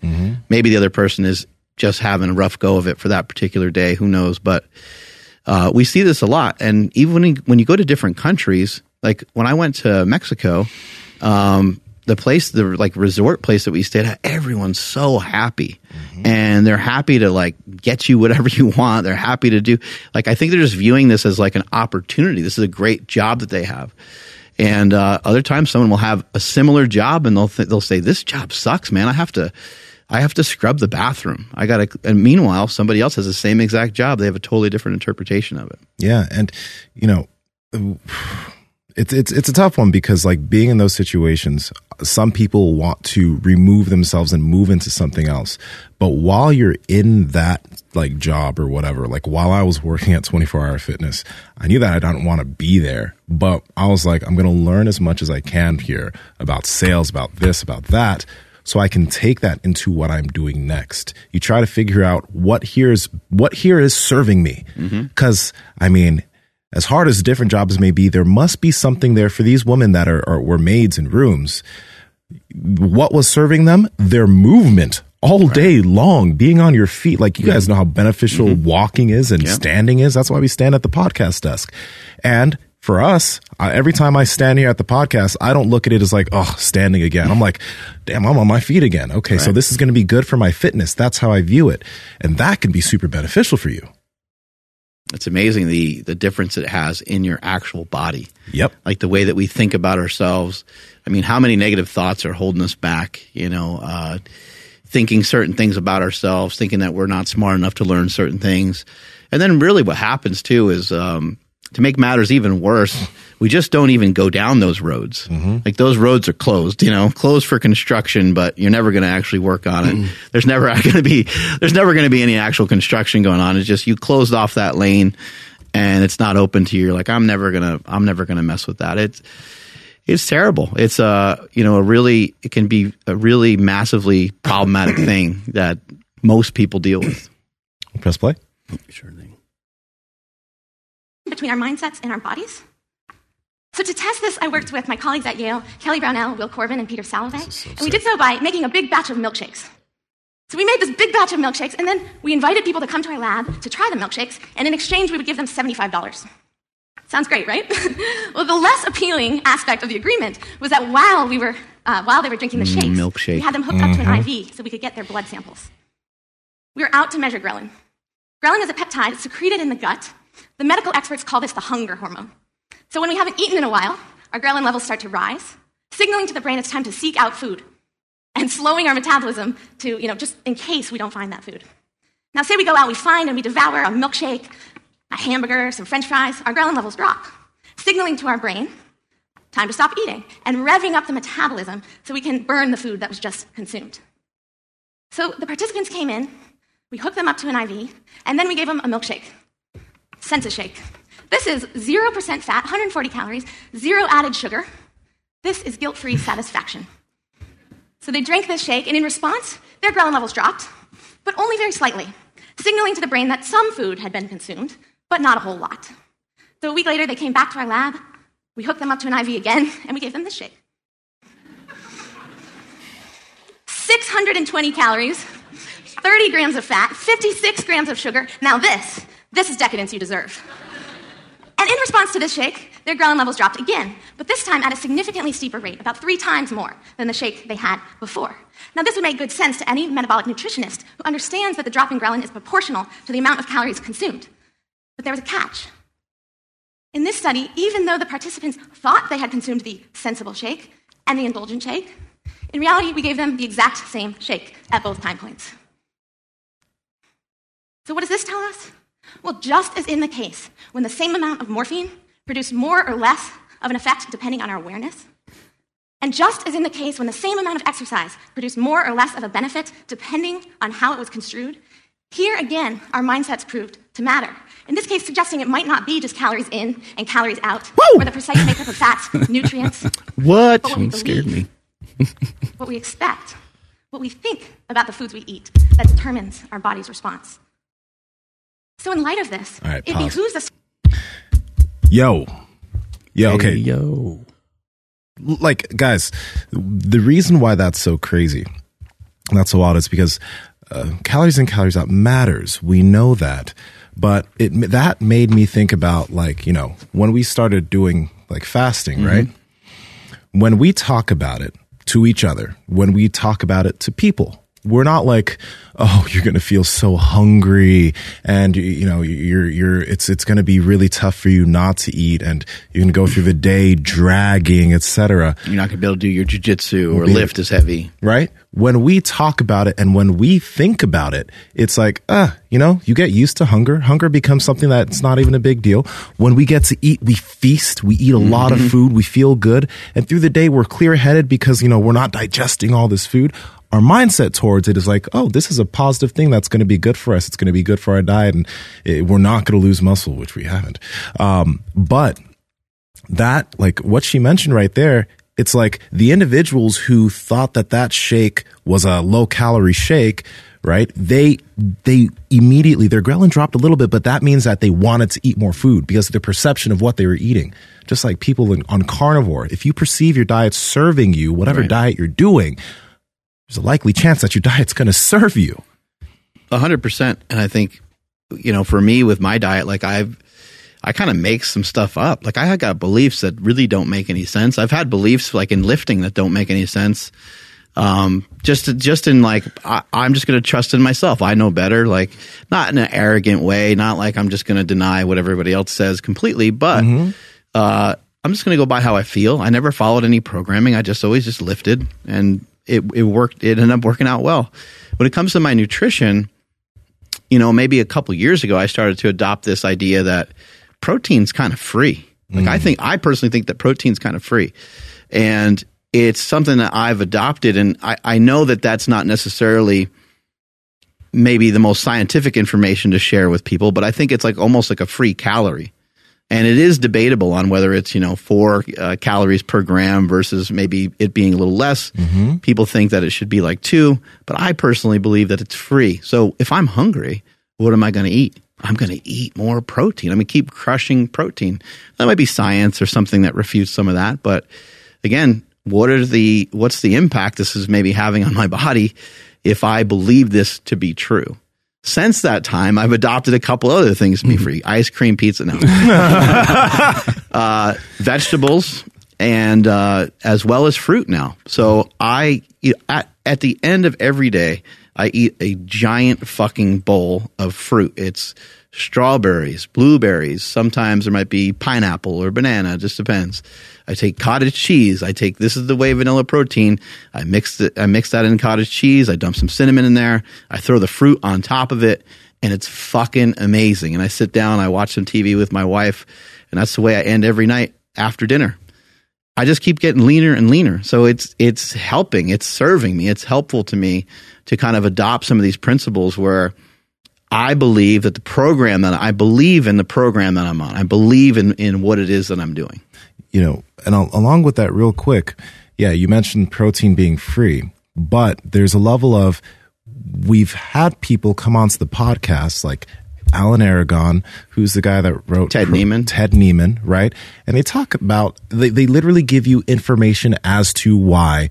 Maybe the other person is just having a rough go of it for that particular day. Who knows? But uh, we see this a lot. And even when you, when you go to different countries, like when I went to Mexico, um, the place, the like resort place that we stayed at, everyone's so happy, and they're happy to like get you whatever you want. They're happy to do like I think they're just viewing this as like an opportunity. This is a great job that they have. And uh, other times, someone will have a similar job, and they'll th- they'll say, "This job sucks, man. I have to, I have to scrub the bathroom. I got to." And meanwhile, somebody else has the same exact job. They have a totally different interpretation of it. Yeah, and you know, it's it's it's a tough one because like being in those situations, some people want to remove themselves and move into something else. But while you're in that like job or whatever, like while I was working at 24 Hour Fitness, I knew that I didn't want to be there. But I was like, I'm going to learn as much as I can here about sales, about this, about that. So I can take that into what I'm doing next. You try to figure out what here is what here is serving me. Mm-hmm. Because I mean, as hard as different jobs may be, there must be something there for these women that are, are were maids in rooms. What was serving them? Their movement all day long, being on your feet. Like you guys know how beneficial mm-hmm. walking is and standing is. That's why we stand at the podcast desk. And for us, I, every time I stand here at the podcast, I don't look at it as like, oh, standing again. I'm like, damn, I'm on my feet again. Okay, so this is going to be good for my fitness. That's how I view it. And that can be super beneficial for you. It's amazing the the difference it has in your actual body. Yep. like the way that we think about ourselves. I mean, how many negative thoughts are holding us back? You know, uh, thinking certain things about ourselves, thinking that we're not smart enough to learn certain things. And then, really, what happens too is um, to make matters even worse, we just don't even go down those roads. Mm-hmm. Like those roads are closed, you know, closed for construction, but you're never going to actually work on it. Mm-hmm. There's never going to be there's never going to be any actual construction going on. It's just you closed off that lane and it's not open to you. You're like, I'm never gonna I'm never gonna mess with that. It's it's terrible. It's a you know a really it can be a really massively problematic thing that most people deal with. Press play. Sure thing. Between our mindsets and our bodies. So to test this, I worked with my colleagues at Yale, Kelly Brownell, Will Corbin, and Peter Salovey, and we did so by making a big batch of milkshakes. So we made this big batch of milkshakes, and then we invited people to come to our lab to try the milkshakes, and in exchange, we would give them $75. Sounds great, right? well, the less appealing aspect of the agreement was that while we were, uh, while they were drinking the shakes, milkshake. we had them hooked up to an IV so we could get their blood samples. We were out to measure ghrelin. Ghrelin is a peptide secreted in the gut. The medical experts call this the hunger hormone. So when we haven't eaten in a while, our ghrelin levels start to rise, signaling to the brain it's time to seek out food and slowing our metabolism to, you know, just in case we don't find that food. Now, say we go out, we find and we devour a milkshake, a hamburger, some french fries, our ghrelin levels drop, signaling to our brain time to stop eating and revving up the metabolism so we can burn the food that was just consumed. So the participants came in, we hooked them up to an IV, and then we gave them a milkshake, Sensa shake. This is 0% fat, 140 calories, zero added sugar. This is guilt free satisfaction. So they drank this shake, and in response, their ghrelin levels dropped, but only very slightly, signaling to the brain that some food had been consumed, but not a whole lot. So a week later, they came back to our lab. We hooked them up to an IV again, and we gave them this shake. 620 calories, 30 grams of fat, 56 grams of sugar. Now, this, this is decadence you deserve. And in response to this shake, their ghrelin levels dropped again, but this time at a significantly steeper rate, about three times more than the shake they had before. Now, this would make good sense to any metabolic nutritionist who understands that the drop in ghrelin is proportional to the amount of calories consumed. But there was a catch. In this study, even though the participants thought they had consumed the sensible shake and the indulgent shake, in reality, we gave them the exact same shake at both time points. So, what does this tell us? Well, just as in the case when the same amount of morphine produced more or less of an effect depending on our awareness, And just as in the case when the same amount of exercise produced more or less of a benefit depending on how it was construed, here again, our mindsets proved to matter. In this case, suggesting it might not be just calories in and calories out, Woo! or the precise makeup of fats, nutrients, What? what we Scared me. what we expect, what we think about the foods we eat that determines our body's response. So, in light of this, All right, it pause. behooves us Yo. Yeah, okay. Hey, yo. like guys the reason why that's so crazy and that's so odd is because uh, calories in calories out matters we know that but it that made me think about like you know when we started doing like fasting right when we talk about it to each other when we talk about it to people we're not like oh you're going to feel so hungry and you, know you're you're it's it's going to be really tough for you not to eat and you're going to go through the day dragging etc You're not going to be able to do your jiu-jitsu or lift as heavy. right? When we talk about it and when we think about it it's like ah you know you get used to hunger. Hunger becomes something that's not even a big deal. When we get to eat we feast. We eat a lot of food. We feel good. And through the day we're clear headed because you know we're not digesting all this food our mindset towards it is like, oh, this is a positive thing that's going to be good for us. It's going to be good for our diet, and it, we're not going to lose muscle, which we haven't. Um, but that like what she mentioned right there it's like the individuals who thought that that shake was a low calorie shake right they they immediately their ghrelin dropped a little bit but that means that they wanted to eat more food because of the perception of what they were eating just like people in, on carnivore if you perceive your diet serving you whatever Right. diet you're doing there's a likely chance that your diet's going to serve you A hundred percent. And I think, you know, for me with my diet, like I've, I kind of make some stuff up. Like I got beliefs that really don't make any sense. I've had beliefs like in lifting that don't make any sense. Um, just, just in like, I, I'm just going to trust in myself. I know better. Like not in an arrogant way, not like I'm just going to deny what everybody else says completely, but, uh, I'm just going to go by how I feel. I never followed any programming. I just always just lifted and it, it worked. It ended up working out well. When it comes to my nutrition, you know, maybe a couple years ago, I started to adopt this idea that protein's kind of free. Like I mm. think, I personally think that protein's kind of free, and it's something that I've adopted, and I, I know that that's not necessarily maybe the most scientific information to share with people, but I think it's like almost like a free calorie. And it is debatable on whether it's, you know, four uh, calories per gram versus maybe it being a little less. People think that it should be like two, but I personally believe that it's free. So if I'm hungry, what am I going to eat? I'm going to eat more protein. I'm going to keep crushing protein. That might be science or something that refutes some of that. But again, what are the, what's the impact this is maybe having on my body if I believe this to be true? Since that time, I've adopted a couple other things to be free: ice cream, pizza, no, uh, vegetables, and uh, as well as fruit now. So I at at the end of every day, I eat a giant fucking bowl of fruit. It's strawberries, blueberries. Sometimes there might be pineapple or banana. Just depends. I take cottage cheese. I take this is the way vanilla protein. I mix it. I mix that in cottage cheese. I dump some cinnamon in there. I throw the fruit on top of it, and it's fucking amazing. And I sit down. I watch some TV with my wife, and that's the way I end every night after dinner. I just keep getting leaner and leaner. So it's it's helping. It's serving me. It's helpful to me to kind of adopt some of these principles where I believe that the program that I believe in the program that I'm on. I believe in in what it is that I'm doing. you know, and al- along with that, real quick, yeah, you mentioned protein being free, but there's a level of we've had people come onto the podcast like Alan Aragon, who's the guy that wrote Ted Naiman. Ted Naiman, right? And they talk about they, they literally give you information as to why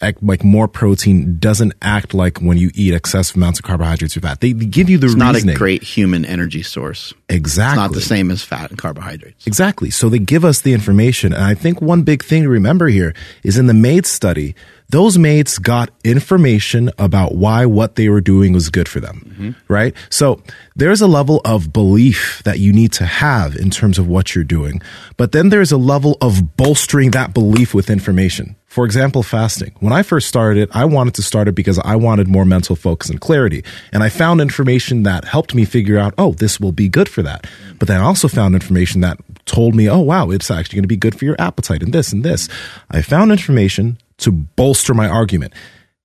like more protein doesn't act like when you eat excessive amounts of carbohydrates or fat. They give you the It's not a great human energy source. exactly It's not the same as fat and carbohydrates. Exactly. So they give us the information. And I think one big thing to remember here is in the maid study, those maids got information about why what they were doing was good for them. Mm-hmm. Right. So there's a level of belief that you need to have in terms of what you're doing. But then there's a level of bolstering that belief with information. For example, fasting. When I first started it, I wanted to start it because I wanted more mental focus and clarity. And I found information that helped me figure out, oh, this will be good for that. But then I also found information that told me, oh, wow, it's actually going to be good for your appetite and this and this. I found information to bolster my argument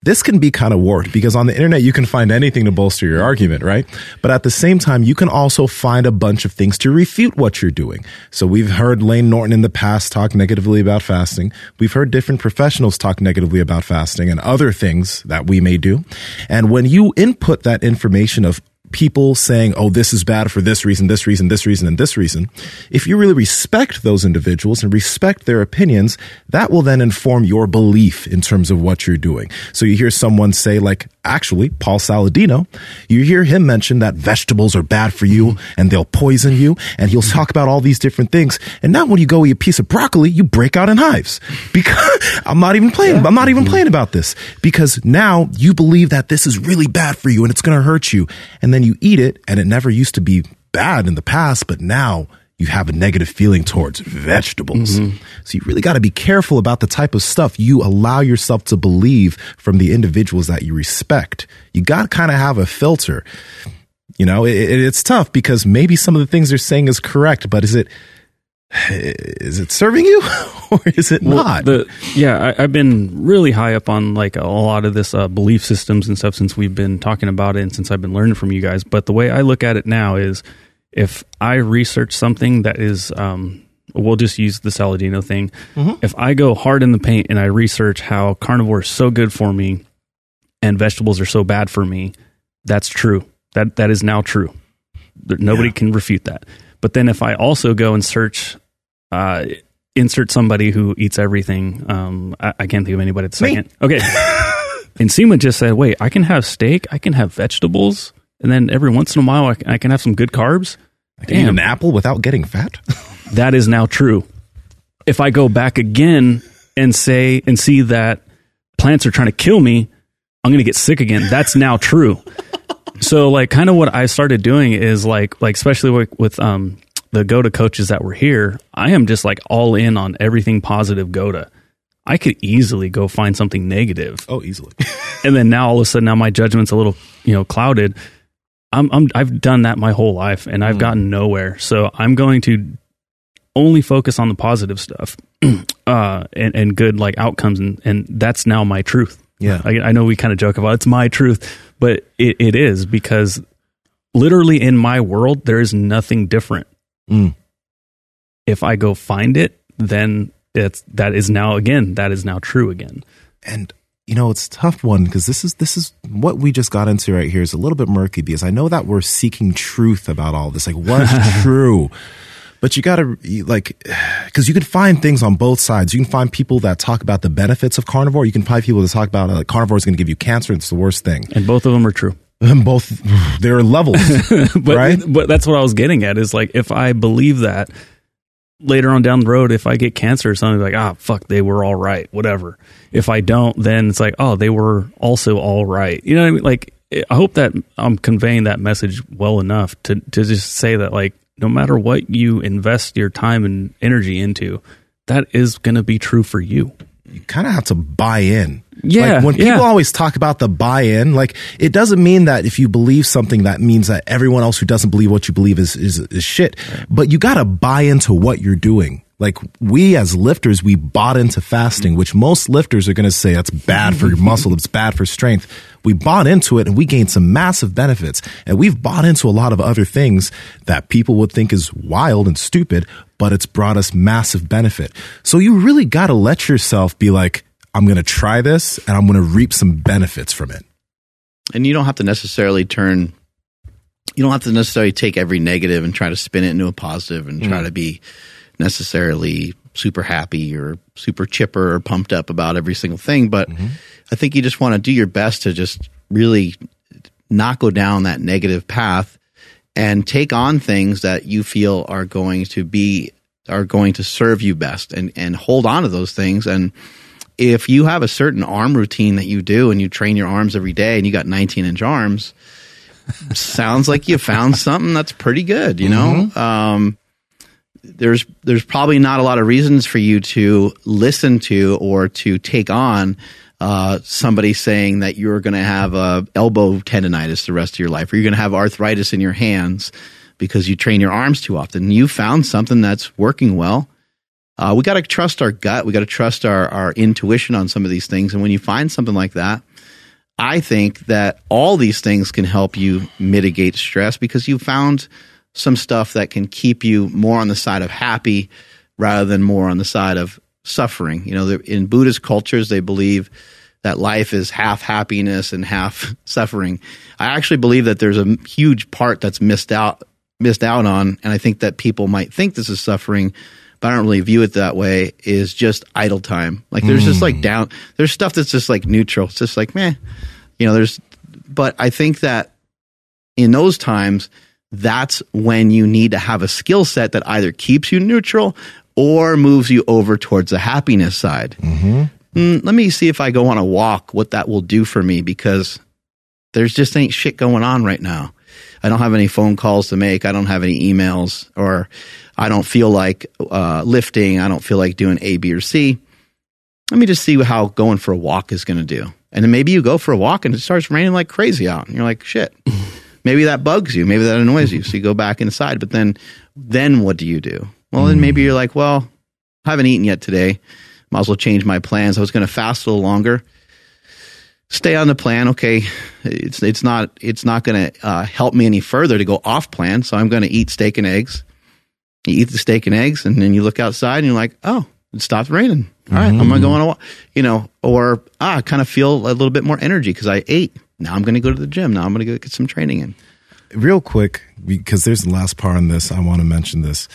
this can be kind of warped because on the internet you can find anything to bolster your argument, right? But at the same time, you can also find a bunch of things to refute what you're doing. So we've heard Layne Norton in the past talk negatively about fasting. We've heard different professionals talk negatively about fasting and other things that we may do. And when you input that information of people saying, oh, this is bad for this reason, this reason, this reason, and this reason, if you really respect those individuals and respect their opinions, that will then inform your belief in terms of what you're doing. So you hear someone say, like, actually, Paul Saladino, you hear him mention that vegetables are bad for you and they'll poison you, and he'll talk about all these different things. And now when you go eat a piece of broccoli, you break out in hives because I'm not even playing, I'm not even playing about this because now you believe that this is really bad for you and it's going to hurt you. And then then you eat it and it never used to be bad in the past, but now you have a negative feeling towards vegetables. Mm-hmm. So you really got to be careful about the type of stuff you allow yourself to believe from the individuals that you respect. You got to kind of have a filter. You know, it, it, it's tough because maybe some of the things they're saying is correct, but is it is it serving you or is it well, not? The, yeah, I, have been really high up on like a lot of this uh, belief systems and stuff since we've been talking about it and since I've been learning from you guys. But the way I look at it now is if I research something that is, um, we'll just use the Saladino thing. Mm-hmm. If I go hard in the paint and I research how carnivore is so good for me and vegetables are so bad for me, that's true. That that is now true. Nobody yeah. can refute that. But then if I also go and search uh, insert somebody who eats everything. Um, I, I, can't think of anybody at the second. Me. Okay. and Seema just said, wait, I can have steak, I can have vegetables, and then every once in a while I, I can have some good carbs. I can Damn. eat an apple without getting fat. that is now true. If I go back again and say and see that plants are trying to kill me, I'm going to get sick again. That's now true. so like kind of what I started doing is like like especially with, with um the GOATA coaches that were here, I am just like all in on everything positive GOATA. I could easily go find something negative. Oh, easily. and then now all of a sudden, now my judgment's a little, you know, clouded. I'm, I'm I've done that my whole life and I've mm. gotten nowhere. So I'm going to only focus on the positive stuff, uh, and, and good like outcomes, and and that's now my truth. Yeah, I, I know we kind of joke about it, it's my truth, but it, it is because literally in my world there is nothing different Mm. If I go find it, then it's that is now again that is now true again. And you know it's tough one because this is this is what we just got into right here is a little bit murky because I know that we're seeking truth about all this. Like what's true? but you gotta like because you can find things on both sides you can find people that talk about the benefits of carnivore you can find people that talk about uh, carnivore is going to give you cancer it's the worst thing and both of them are true both there are levels but, right? but that's what i was getting at is like if i believe that later on down the road if i get cancer or something like ah fuck they were all right whatever. If i don't then it's like oh they were also all right. You know what i mean? Like i hope that i'm conveying that message well enough to to just say that like no matter what you invest your time and energy into that is going to be true for you you kind of have to buy in yeah. Like when people yeah. always talk about the buy in, like it doesn't mean that if you believe something, that means that everyone else who doesn't believe what you believe is, is, is shit. But you got to buy into what you're doing. Like we as lifters, we bought into fasting, which most lifters are going to say that's bad for your muscle. It's bad for strength. We bought into it and we gained some massive benefits. And we've bought into a lot of other things that people would think is wild and stupid, but it's brought us massive benefit. So you really got to let yourself be like, I'm going to try this and I'm going to reap some benefits from it. And you don't have to necessarily turn, you don't have to necessarily take every negative and try to spin it into a positive and try mm. to be necessarily super happy or super chipper or pumped up about every single thing. But mm-hmm. I think you just want to do your best to just really not go down that negative path and take on things that you feel are going to be are going to serve you best and and hold on to those things and if you have a certain arm routine that you do and you train your arms every day and you got 19 inch arms, sounds like you found something that's pretty good, you know? Mm-hmm. Um, there's there's probably not a lot of reasons for you to listen to or to take on uh, somebody saying that you're going to have elbow tendonitis the rest of your life, or you're going to have arthritis in your hands because you train your arms too often. You found something that's working well. Uh, we got to trust our gut. We got to trust our, our intuition on some of these things. And when you find something like that, I think that all these things can help you mitigate stress because you found some stuff that can keep you more on the side of happy rather than more on the side of suffering. You know, in Buddhist cultures, they believe that life is half happiness and half suffering. I actually believe that there's a huge part that's missed out missed out on, and I think that people might think this is suffering, but I don't really view it that way. Is just idle time. Like there's mm. just like down. There's stuff that's just like neutral. It's just like meh. You know, there's. But I think that in those times, that's when you need to have a skill set that either keeps you neutral or moves you over towards the happiness side. Mm-hmm. Mm, let me see if I go on a walk, what that will do for me because there's just ain't shit going on right now. I don't have any phone calls to make. I don't have any emails, or I don't feel like uh, lifting. I don't feel like doing A, B, or C. Let me just see how going for a walk is going to do. And then maybe you go for a walk and it starts raining like crazy out. And you're like, shit. maybe that bugs you. Maybe that annoys you. So you go back inside. But then, then what do you do? Well, then maybe you're like, well, I haven't eaten yet today. Might as well change my plans. I was going to fast a little longer stay on the plan. Okay, it's it's not it's not going to uh, help me any further to go off plan. So I'm going to eat steak and eggs. You eat the steak and eggs, and then you look outside and you're like, oh, it stopped raining. All right, mm-hmm. I'm going to go on a walk. You know, or ah, I kind of feel a little bit more energy because I ate. Now I'm going to go to the gym. Now I'm going to go get some training in. Real quick, because there's the last part on this, I want to mention this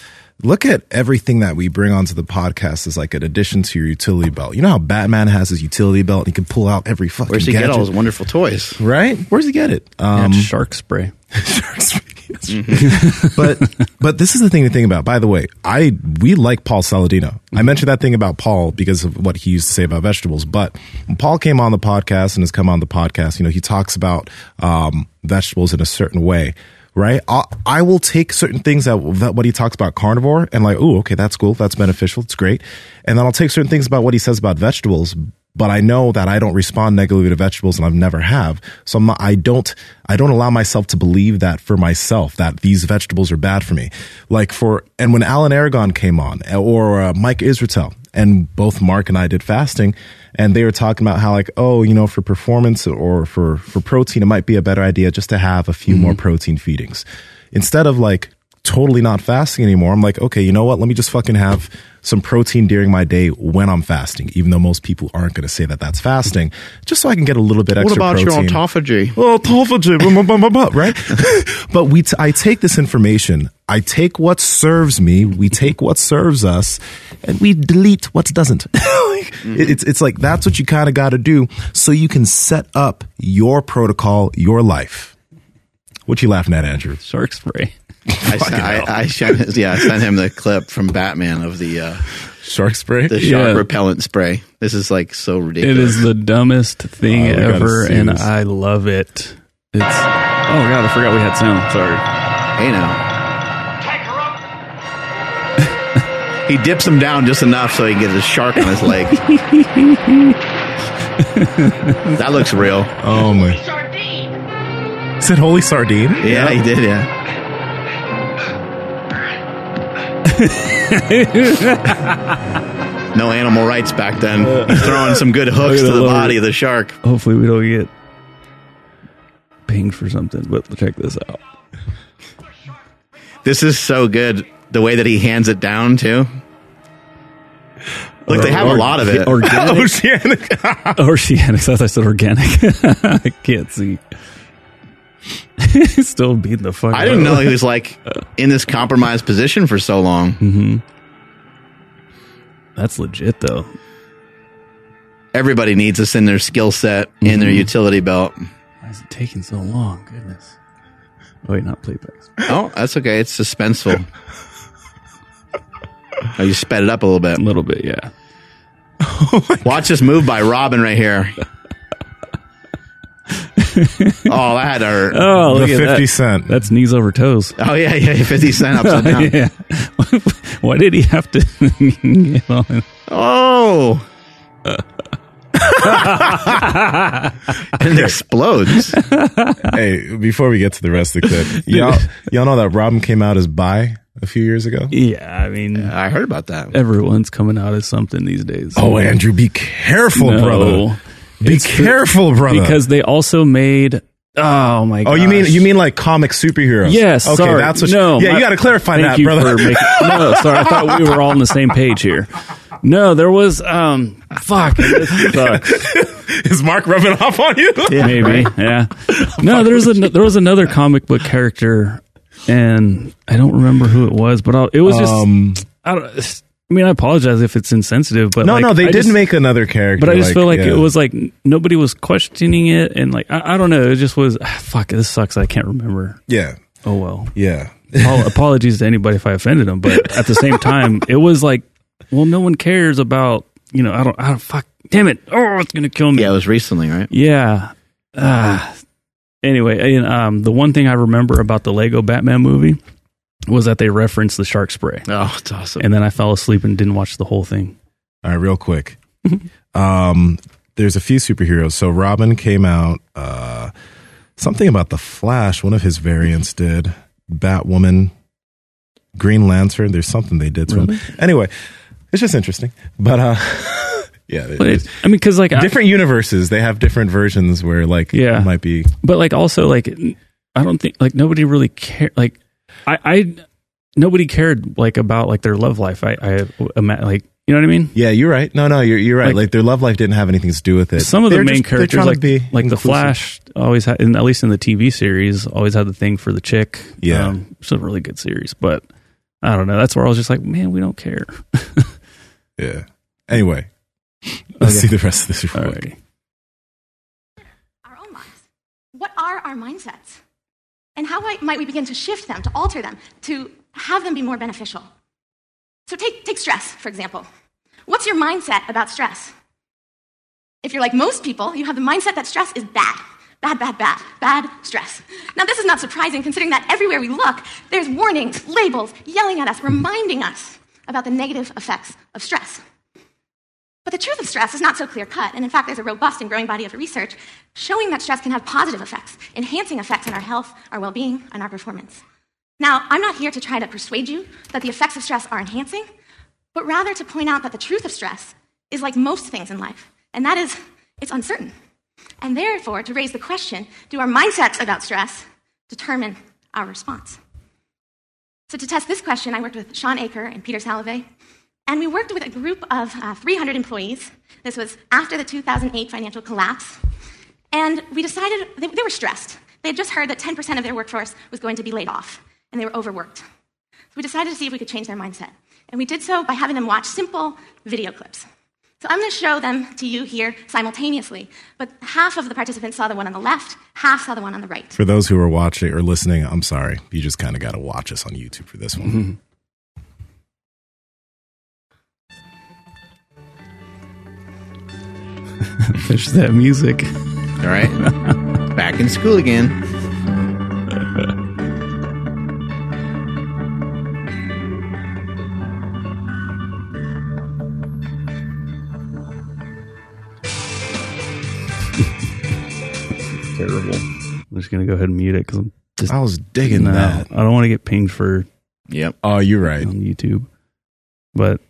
look at everything that we bring onto the podcast as like an addition to your utility belt. You know how Batman has his utility belt and he can pull out every fucking. Where's he gadget? get all his wonderful toys? Right? Where's he get it? Um, yeah, shark spray. shark spray. Mm-hmm. but but this is the thing to think about. By the way, I we like Paul Saladino. Mm-hmm. I mentioned that thing about Paul because of what he used to say about vegetables. But when Paul came on the podcast and has come on the podcast, you know, he talks about um, vegetables in a certain way right? I, I will take certain things that, that what he talks about carnivore and like, oh, okay, that's cool, that's beneficial, it's great, and then I'll take certain things about what he says about vegetables. But I know that I don't respond negatively to vegetables, and I've never have. So not, I don't, I don't allow myself to believe that for myself that these vegetables are bad for me. Like for, and when Alan Aragon came on, or uh, Mike Israetel, and both Mark and I did fasting, and they were talking about how like oh you know for performance or for for protein it might be a better idea just to have a few mm-hmm. more protein feedings instead of like totally not fasting anymore i'm like okay you know what let me just fucking have some protein during my day when i'm fasting even though most people aren't going to say that that's fasting just so i can get a little bit extra what about protein. your autophagy oh autophagy right but we t- I take this information i take what serves me we take what serves us and we delete what doesn't Mm-hmm. It's it's like that's what you kind of got to do so you can set up your protocol, your life. What you laughing at, Andrew? Shark spray. I, sent, I, I, sent, yeah, I sent him the clip from Batman of the uh, shark spray, the shark yeah. repellent spray. This is like so ridiculous. It is the dumbest thing oh, ever, and this. I love it. It's oh god, I forgot we had sound. Sorry. Hey now. He dips him down just enough so he can get a shark on his leg. that looks real. Oh my! Said holy sardine. Yeah, he did. Yeah. no animal rights back then. He's throwing some good hooks to the body of the shark. Hopefully, we don't get pinged for something. But check this out. This is so good the way that he hands it down too. Look, they have or, a lot of it. Organic. Oceanic. Oceanic. So I said organic. I can't see. Still beating the fuck. I didn't know he was like in this compromised position for so long. Mm-hmm. That's legit, though. Everybody needs this in their skill set, mm-hmm. in their mm-hmm. utility belt. Why is it taking so long? Goodness. Wait, not playbacks. Oh, that's okay. It's suspenseful. Oh, you sped it up a little bit. A little bit, yeah. Watch this move by Robin right here. oh, that hurt. Oh, look the at 50 that. cent. That's knees over toes. Oh, yeah, yeah, 50 cent upside down. yeah. Why did he have to get on? Oh. and it explodes. hey, before we get to the rest of the clip, y'all, y'all know that Robin came out as bi a few years ago? Yeah, I mean, I heard about that. everyone's coming out as something these days. Oh, Andrew, be careful, No. brother. Be It's careful, brother. because they also made. Oh my! oh, you mean you mean like comic superheroes? Yes. Okay, sorry. that's what. no. yeah, my- you got to clarify that, you brother. Making, no, sorry. I thought we were all on the same page here. No, there was. Um, fuck. Is Mark rubbing off on you? Maybe. Yeah. No, there was a there was another comic book character, and I don't remember who it was, but I'll, it was just. Um, I don't. I mean, I apologize if it's insensitive, but no, like, no, they I didn't just- make another character. But I just feel like yeah. it was like nobody was questioning it, and like I, I don't know, it just was. ah, fuck, this sucks. I can't remember. Yeah, Oh well. yeah. Apologies to anybody if I offended them, but at the same time, it was like, well, no one cares about you know. I don't. I don't. Fuck. Damn it. Oh, it's gonna kill me. Yeah, it was recently, right? Yeah. Ah. anyway, and, um, the one thing I remember about the Lego Batman movie was that they referenced the shark spray, Oh, it's awesome. and then I fell asleep and didn't watch the whole thing. All right, real quick. um, there's a few superheroes. So Robin came out. Uh, something about the Flash. One of his variants did. Batwoman, Green Lantern. There's something they did to him. Anyway, it's just interesting. But uh, yeah, But it, I mean, because like, I, different universes. They have different versions where like Yeah. it might be. but like also like, I don't think like nobody really care. Like, I, I nobody cared like about like their love life. I, I ima- like, you know what I mean? Yeah, you're right. No, no, you're you're right. Like, Like- their love life didn't have anything to do with it. Some of the They're main just- characters, trying like be like the. Flash, always had, in, at least in the TV series, always had the thing for the chick. Yeah. um, it's a really good series, but I don't know. That's where I was just like, man, we don't care. Yeah. Anyway, let's Okay. see the rest of this. real quick. Alrighty. our own lives. What are our mindsets? And how might we begin to shift them, to alter them, to have them be more beneficial? So take, take stress, for example. What's your mindset about stress? If you're like most people, you have the mindset that stress is bad. Bad, bad, bad, bad stress. Now, this is not surprising considering that everywhere we look, there's warnings, labels, yelling at us, reminding us about the negative effects of stress. But the truth of stress is not so clear cut, and in fact, there's a robust and growing body of research showing that stress can have positive effects, enhancing effects on our health, our well being, and our performance. Now, I'm not here to try to persuade you that the effects of stress are enhancing, but rather to point out that the truth of stress is like most things in life, and that is, it's uncertain. And therefore, to raise the question do our mindsets about stress determine our response? So, to test this question, I worked with Shawn Achor and Peter Salovey, and we worked with a group of uh, 300 employees. This was after the 2008 financial collapse. And we decided they, they were stressed. They had just heard that 10% of their workforce was going to be laid off, and they were overworked. So we decided to see if we could change their mindset. And we did so by having them watch simple video clips. So I'm going to show them to you here simultaneously, but half of the participants saw the one on the left, half saw the one on the right. For those who are watching or listening, I'm sorry. You just kind of got to watch us on YouTube for this one. There's that music. All right. Back in school again. Terrible. I'm just gonna go ahead and mute it because I'm just I was digging no, that. I don't want to get pinged for Yep. Oh, you're right. on YouTube. But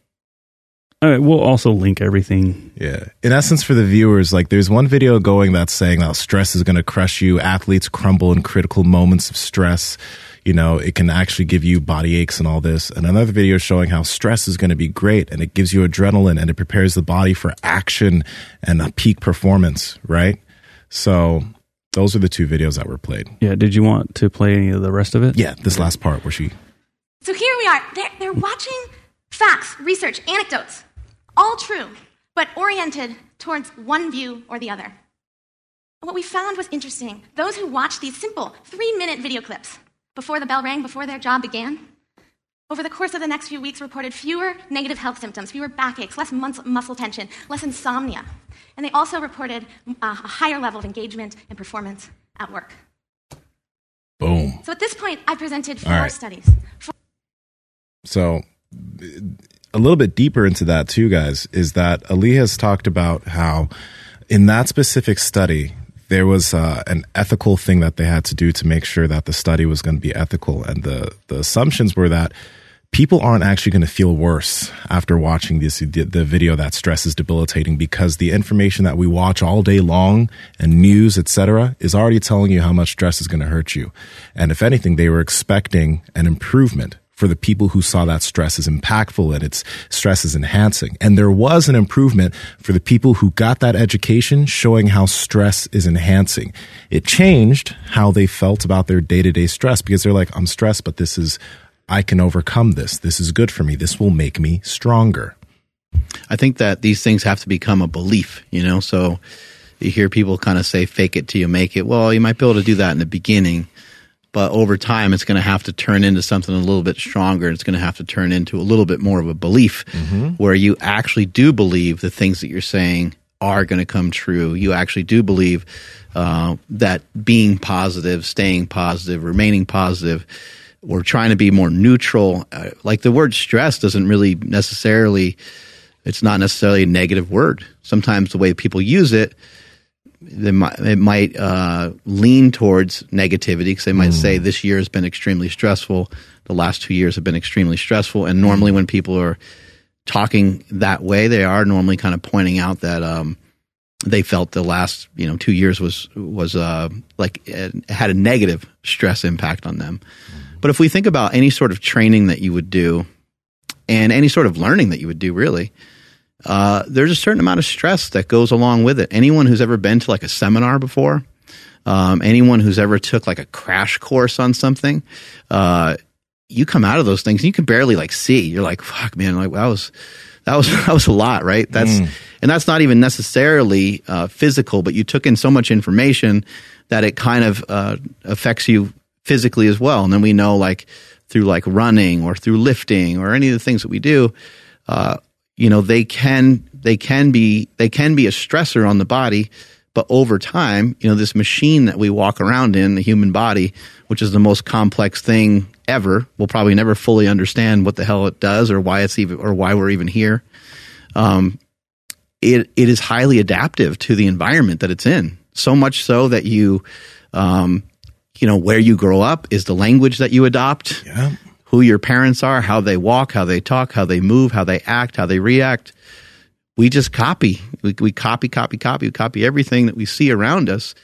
all right, we'll also link everything. Yeah. In essence, for the viewers, like there's one video going that's saying that stress is going to crush you. Athletes crumble in critical moments of stress. You know, it can actually give you body aches and all this. And another video showing how stress is going to be great and it gives you adrenaline and it prepares the body for action and a peak performance, right? So those are the two videos that were played. Yeah. Did you want to play any of the rest of it? Yeah, this last part where she So here we are. They're, they're watching facts, research, anecdotes, all true, but oriented towards one view or the other. What we found was interesting. Those who watched these simple three minute video clips before the bell rang, before their job began, over the course of the next few weeks reported fewer negative health symptoms, fewer backaches, less mus- muscle tension, less insomnia. And they also reported uh, a higher level of engagement and performance at work. boom. So at this point, I presented four right. studies. So, a little bit deeper into that too, guys, is that Ali has talked about how in that specific study, there was uh, an ethical thing that they had to do to make sure that the study was going to be ethical, and the the assumptions were that people aren't actually going to feel worse after watching this the video that stress is debilitating because the information that we watch all day long and news etc is already telling you how much stress is going to hurt you. And if anything they were expecting an improvement for the people who saw that stress is impactful and its stress is enhancing. And there was an improvement for the people who got that education showing how stress is enhancing. It changed how they felt about their day to day stress because they're like, I'm stressed, but this is, I can overcome this. This is good for me. This will make me stronger. I think that these things have to become a belief, you know? So you hear people kind of say, fake it till you make it. Well, you might be able to do that in the beginning but over time it's going to have to turn into something a little bit stronger it's going to have to turn into a little bit more of a belief mm-hmm. where you actually do believe the things that you're saying are going to come true you actually do believe uh, that being positive staying positive remaining positive we're trying to be more neutral uh, like the word stress doesn't really necessarily it's not necessarily a negative word sometimes the way people use it they might, it might uh, lean towards negativity because they might mm. say this year has been extremely stressful. The last two years have been extremely stressful. And normally, when people are talking that way, they are normally kind of pointing out that um, they felt the last you know two years was was uh, like it had a negative stress impact on them. Mm. But if we think about any sort of training that you would do, and any sort of learning that you would do, really uh, there's a certain amount of stress that goes along with it. Anyone who's ever been to like a seminar before, um, anyone who's ever took like a crash course on something, uh, you come out of those things and you can barely like see. You're like, fuck, man, like that was that was that was a lot, right? That's mm. and that's not even necessarily uh, physical, but you took in so much information that it kind of uh, affects you physically as well. And then we know like through like running or through lifting or any of the things that we do, uh, you know they can they can be they can be a stressor on the body but over time you know this machine that we walk around in the human body which is the most complex thing ever we'll probably never fully understand what the hell it does or why it's even or why we're even here. Um, it it is highly adaptive to the environment that it's in. So much so that you um, you know where you grow up is the language that you adopt. Yeah who your parents are, how they walk, how they talk, how they move, how they act, how they react. We just copy. We, we copy, copy, copy, we copy everything that we see around us.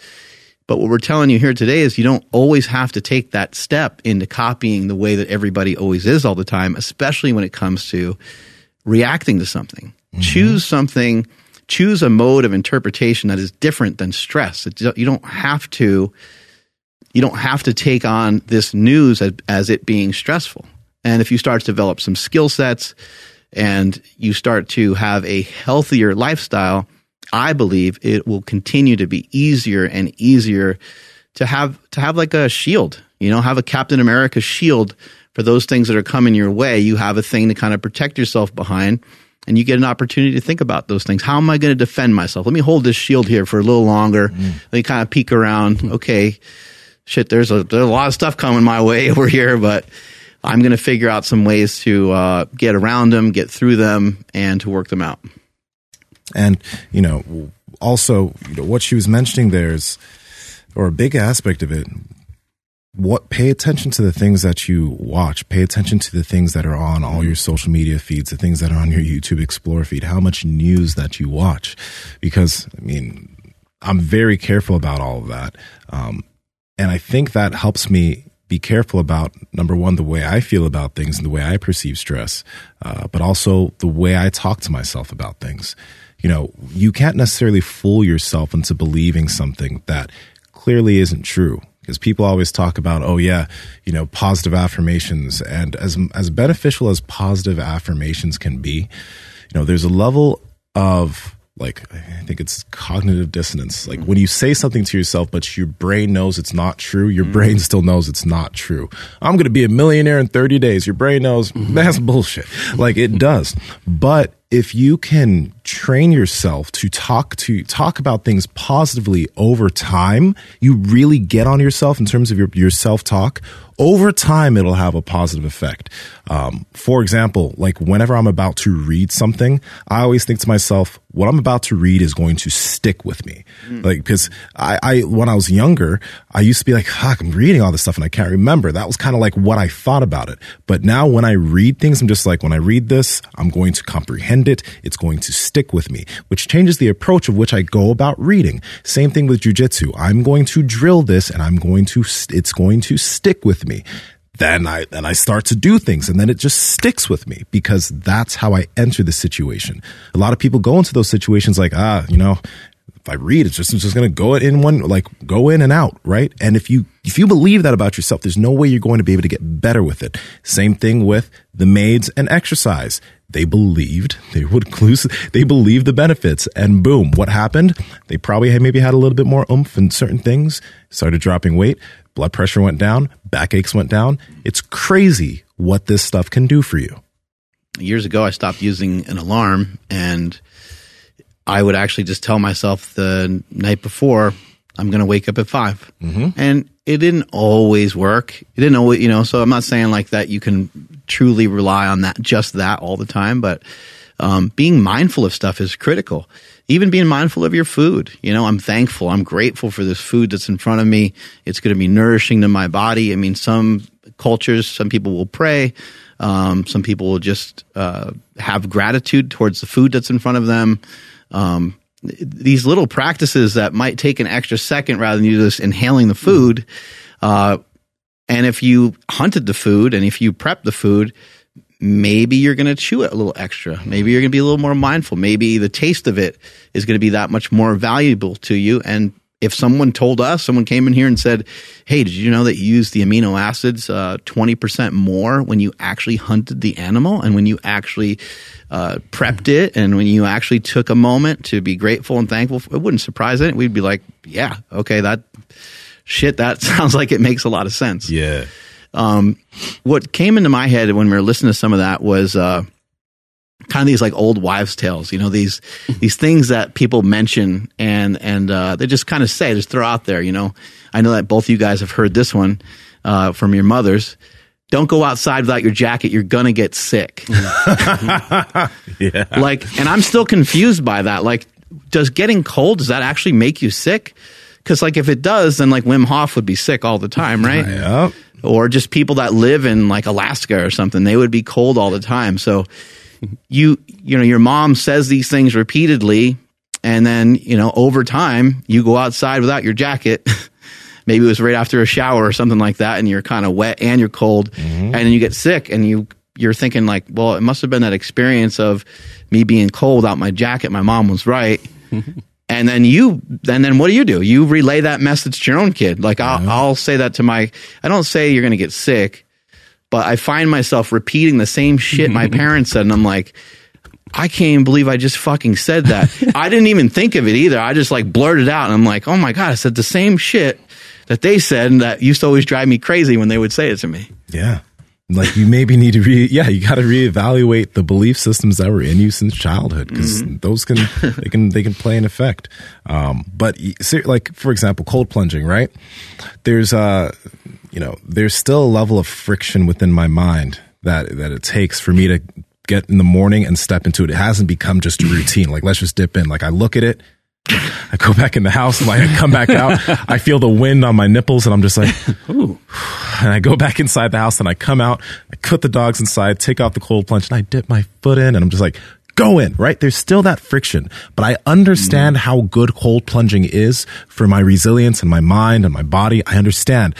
But what we're telling you here today is you don't always have to take that step into copying the way that everybody always is all the time, especially when it comes to reacting to something. Mm-hmm. Choose something, choose a mode of interpretation that is different than stress. you don't have to you don't have to take on this news as, as it being stressful. And if you start to develop some skill sets and you start to have a healthier lifestyle, I believe it will continue to be easier and easier to have to have like a shield. You know, have a Captain America shield for those things that are coming your way. You have a thing to kind of protect yourself behind and you get an opportunity to think about those things. How am I going to defend myself? Let me hold this shield here for a little longer. Mm. Let me kind of peek around. Okay shit, there's a, there's a lot of stuff coming my way over here, but I'm going to figure out some ways to uh, get around them, get through them, and to work them out. And, you know, also, you know, what she was mentioning there's, or a big aspect of it, what pay attention to the things that you watch. Pay attention to the things that are on all your social media feeds the things that are on your youtube explore feed how much news that you watch. Because i mean i'm very careful about all of that. Um, and I think that helps me be careful about number one, the way I feel about things and the way I perceive stress, uh, but also the way I talk to myself about things. You know, you can't necessarily fool yourself into believing something that clearly isn't true because people always talk about oh yeah you know positive affirmations and as as beneficial as positive affirmations can be you know there's a level of like I think it's cognitive dissonance. Like when you say something to yourself, but your brain knows it's not true, your mm-hmm. brain still knows it's not true. I'm going to be a millionaire in 30 days. Your brain knows mm-hmm. that's bullshit. Like it does. But if you can train yourself to talk to talk about things positively over time, you really get on yourself in terms of your, your self talk over time it'll have a positive effect. Um, for example like whenever i'm about to read something i always think to myself what i'm about to read is going to stick with me. Mm. like because I, I, when i was younger i used to be like fuck i'm reading all this stuff and i can't remember. That was kind of like what i thought about it. But now when i read things i'm just like when i read this i'm going to comprehend it it's going to stick with me which changes the approach of which i go about reading. Same thing with jujitsu. I'm going to drill this and i'm going to it's going to stick with me. Then I then I start to do things and then it just sticks with me because that's how I enter the situation. A lot of people go into those situations like, ah, you know, if I read, it's just just gonna go in one like go in and out, right? And if you if you believe that about yourself, there's no way you're going to be able to get better with it. Same thing with the maids and exercise. They believed they would clues they believed the benefits, and boom, what happened? They probably had maybe had a little bit more oomph in certain things, started dropping weight, blood pressure went down, backaches went down. It's crazy what this stuff can do for you. Years ago, I stopped using an alarm and I would actually just tell myself the night before, I'm going to wake up at 5 mm-hmm. And it didn't always work. It didn't always, you know, so I'm not saying like that you can truly rely on that, just that all the time, but um, being mindful of stuff is critical. Even being mindful of your food. You know, I'm thankful. I'm grateful for this food that's in front of me. It's going to be nourishing to my body. I mean, some cultures, some people will pray. Um, some people will just uh, have gratitude towards the food that's in front of them. Um, these little practices that might take an extra second rather than you just inhaling the food. Uh, and if you hunted the food and if you prep the food, maybe you're going to chew it a little extra. Maybe you're going to be a little more mindful. Maybe the taste of it is going to be that much more valuable to you. And if someone told us, someone came in here and said, Hey, did you know that you use the amino acids uh, 20% more when you actually hunted the animal and when you actually uh, prepped it and when you actually took a moment to be grateful and thankful? It wouldn't surprise it. We'd be like, Yeah, okay, that shit, that sounds like it makes a lot of sense. Yeah. Um, what came into my head when we were listening to some of that was, uh, kind of these like old wives' tales, you know, these these things that people mention and and uh, they just kind of say, just throw out there. You know, I know that both of you guys have heard this one uh, from your mothers. Don't go outside without your jacket. You're gonna get sick. yeah. Like, and I'm still confused by that. Like, does getting cold does that actually make you sick? Because like if it does, then like Wim Hof would be sick all the time, right? Yeah. Or just people that live in like Alaska or something, they would be cold all the time. So you you know your mom says these things repeatedly and then you know over time you go outside without your jacket. Maybe it was right after a shower or something like that and you're kind of wet and you're cold mm-hmm. and then you get sick and you you're thinking like well it must have been that experience of me being cold out my jacket my mom was right. And then you and then what do you do? You relay that message to your own kid. Like I'll, I'll say that to my i don't say you're going to get sick but I find myself repeating the same shit my parents said, and I'm like, I can't even believe I just fucking said that. I didn't even think of it either. I just like blurted out, and I'm like, oh my god, I said the same shit that they said, and that used to always drive me crazy when they would say it to me. Yeah. Like you maybe need to re yeah you got to reevaluate the belief systems that were in you since childhood because mm-hmm. those can they can they can play an effect. Um, but like for example, cold plunging, right? There's uh you know, there's still a level of friction within my mind that that it takes for me to get in the morning and step into it. It hasn't become just a routine. Like let's just dip in. Like I look at it, I go back in the house, and like I come back out, I feel the wind on my nipples, and I'm just like, ooh. And I go back inside the house, and I come out, I put the dogs inside, take off the cold plunge, and I dip my foot in, and I'm just like, go in, right? There's still that friction, but I understand mm. how good cold plunging is for my resilience and my mind and my body. I understand.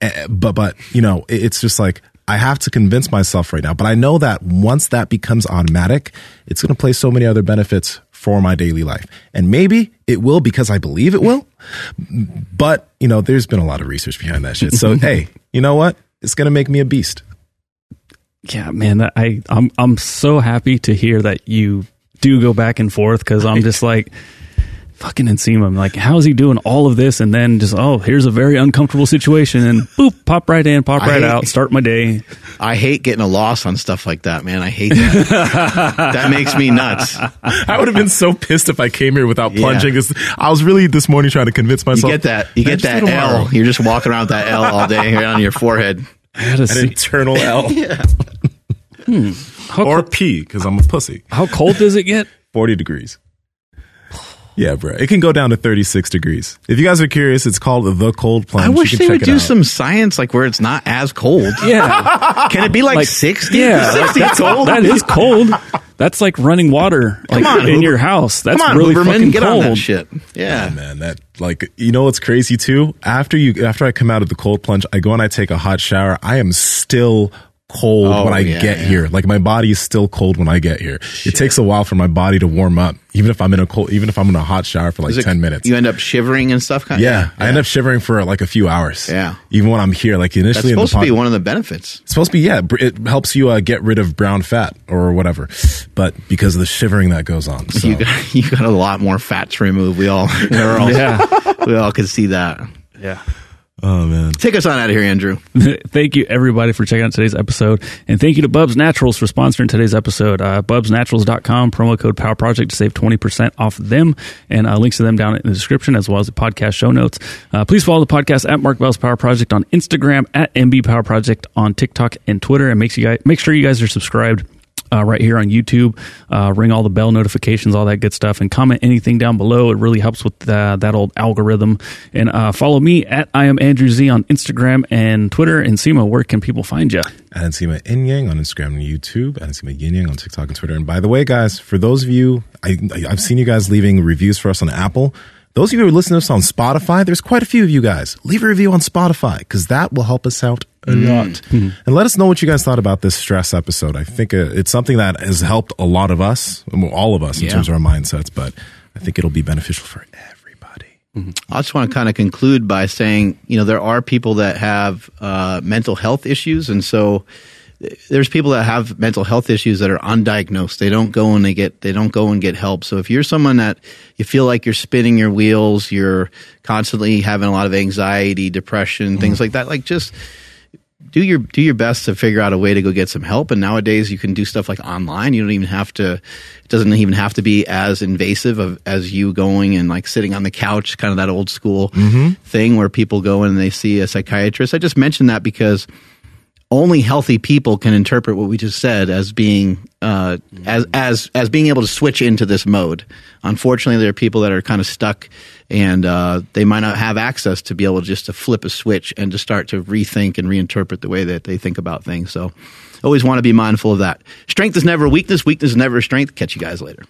Eh, but but you know it's just like I have to convince myself right now. But I know that once that becomes automatic, it's going to play so many other benefits for my daily life. And maybe it will because I believe it will. But, you know, there's been a lot of research behind that shit. So, hey, you know what? It's going to make me a beast. Yeah, man, I I'm I'm so happy to hear that you do go back and forth cuz I'm just like fucking Nsima. I'm like, how is he doing all of this? And then just, oh, here's a very uncomfortable situation and boop, pop right in, pop I right hate- out, start my day. I hate getting a loss on stuff like that, man. I hate that. that makes me nuts. I would have been so pissed if I came here without Yeah. plunging. 'cause I was really this morning trying to convince myself. You myself. get that. You get that do tomorrow." L. You're just walking around with that L all day here on your forehead. I had to An see internal L hmm. how, or co- P because I'm a pussy. how cold does it get? 40 degrees. Yeah, bro. It can go down to 36 degrees. If you guys are curious, it's called the cold plunge. I wish you they can would check it do out. some science like where it's not as cold. Yeah. Can it be like, Like, 60? yeah, 60 that's cold? That is cold. That's like running water like on, in Hoover. your house. That's Come on, really Hooverman, fucking get cold. on that shit. Yeah. Yeah, man. That like you know what's crazy too? After you after I come out of the cold plunge, I go and I take a hot shower. I am still cold Oh, when I yeah, get yeah. here. Like my body is still cold when I get here. It takes a while for my body to warm up, even if I'm in a cold, even if I'm in a hot shower for like it- ten minutes. You end up shivering and stuff. Kind yeah, I end up shivering for like a few hours. Yeah. even when I'm here. Like That's initially, in supposed the to be one of the benefits. It's supposed to be yeah. It helps you uh, get rid of brown fat or whatever, but because of the shivering that goes on. So. You got you got a lot more fat to remove. We all we're all Yeah. we all can see that. Yeah. Oh man, Take us on out of here, Andrew. thank you everybody for checking out today's episode. And thank you to bubs naturals for sponsoring today's episode. Uh, bubsnaturals.com promo code power project to save 20% off them. And uh, links to them down in the description as well as the podcast show notes. Uh, please follow the podcast at mark bell's power project on instagram at mb power project on tiktok and twitter. And makes you guys make sure you guys are subscribed uh, right here on YouTube. Uh, ring all the bell notifications, all that good stuff, and comment anything down below. It really helps with uh, that old algorithm. And uh, follow me at I am Andrew Z on Instagram and Twitter. Nsima, where can people find you? and Nsima Inyang on Instagram and YouTube, and Nsima Inyang on TikTok and Twitter. And by the way, guys, for those of you, I- I've seen you guys leaving reviews for us on Apple. Those of you who are listening to us on Spotify, there's quite a few of you guys. Leave a review on Spotify because that will help us out a lot. And let us know what you guys thought about this stress episode. I think uh, it's something that has helped a lot of us, all of us, in Yeah. terms of our mindsets. But I think it'll be beneficial for everybody. I just want to kind of conclude by saying, you know, there are people that have uh, mental health issues, and so th- there's people that have mental health issues that are undiagnosed. They don't go and they get they don't go and get help. So if you're someone that you feel like you're spinning your wheels, you're constantly having a lot of anxiety, depression, things mm-hmm. like that, like just do your do your best to figure out a way to go get some help. And nowadays you can do stuff like online. You don't even have to it doesn't even have to be as invasive of, as you going and like sitting on the couch kind of that old school mm-hmm. thing where people go in and they see a psychiatrist. I just mentioned that because only healthy people can interpret what we just said as being uh, as as as being able to switch into this mode. Unfortunately, there are people that are kind of stuck, and uh, they might not have access to be able just to flip a switch and to start to rethink and reinterpret the way that they think about things. So, always want to be mindful of that. Strength is never weakness. Weakness is never strength. Catch you guys later.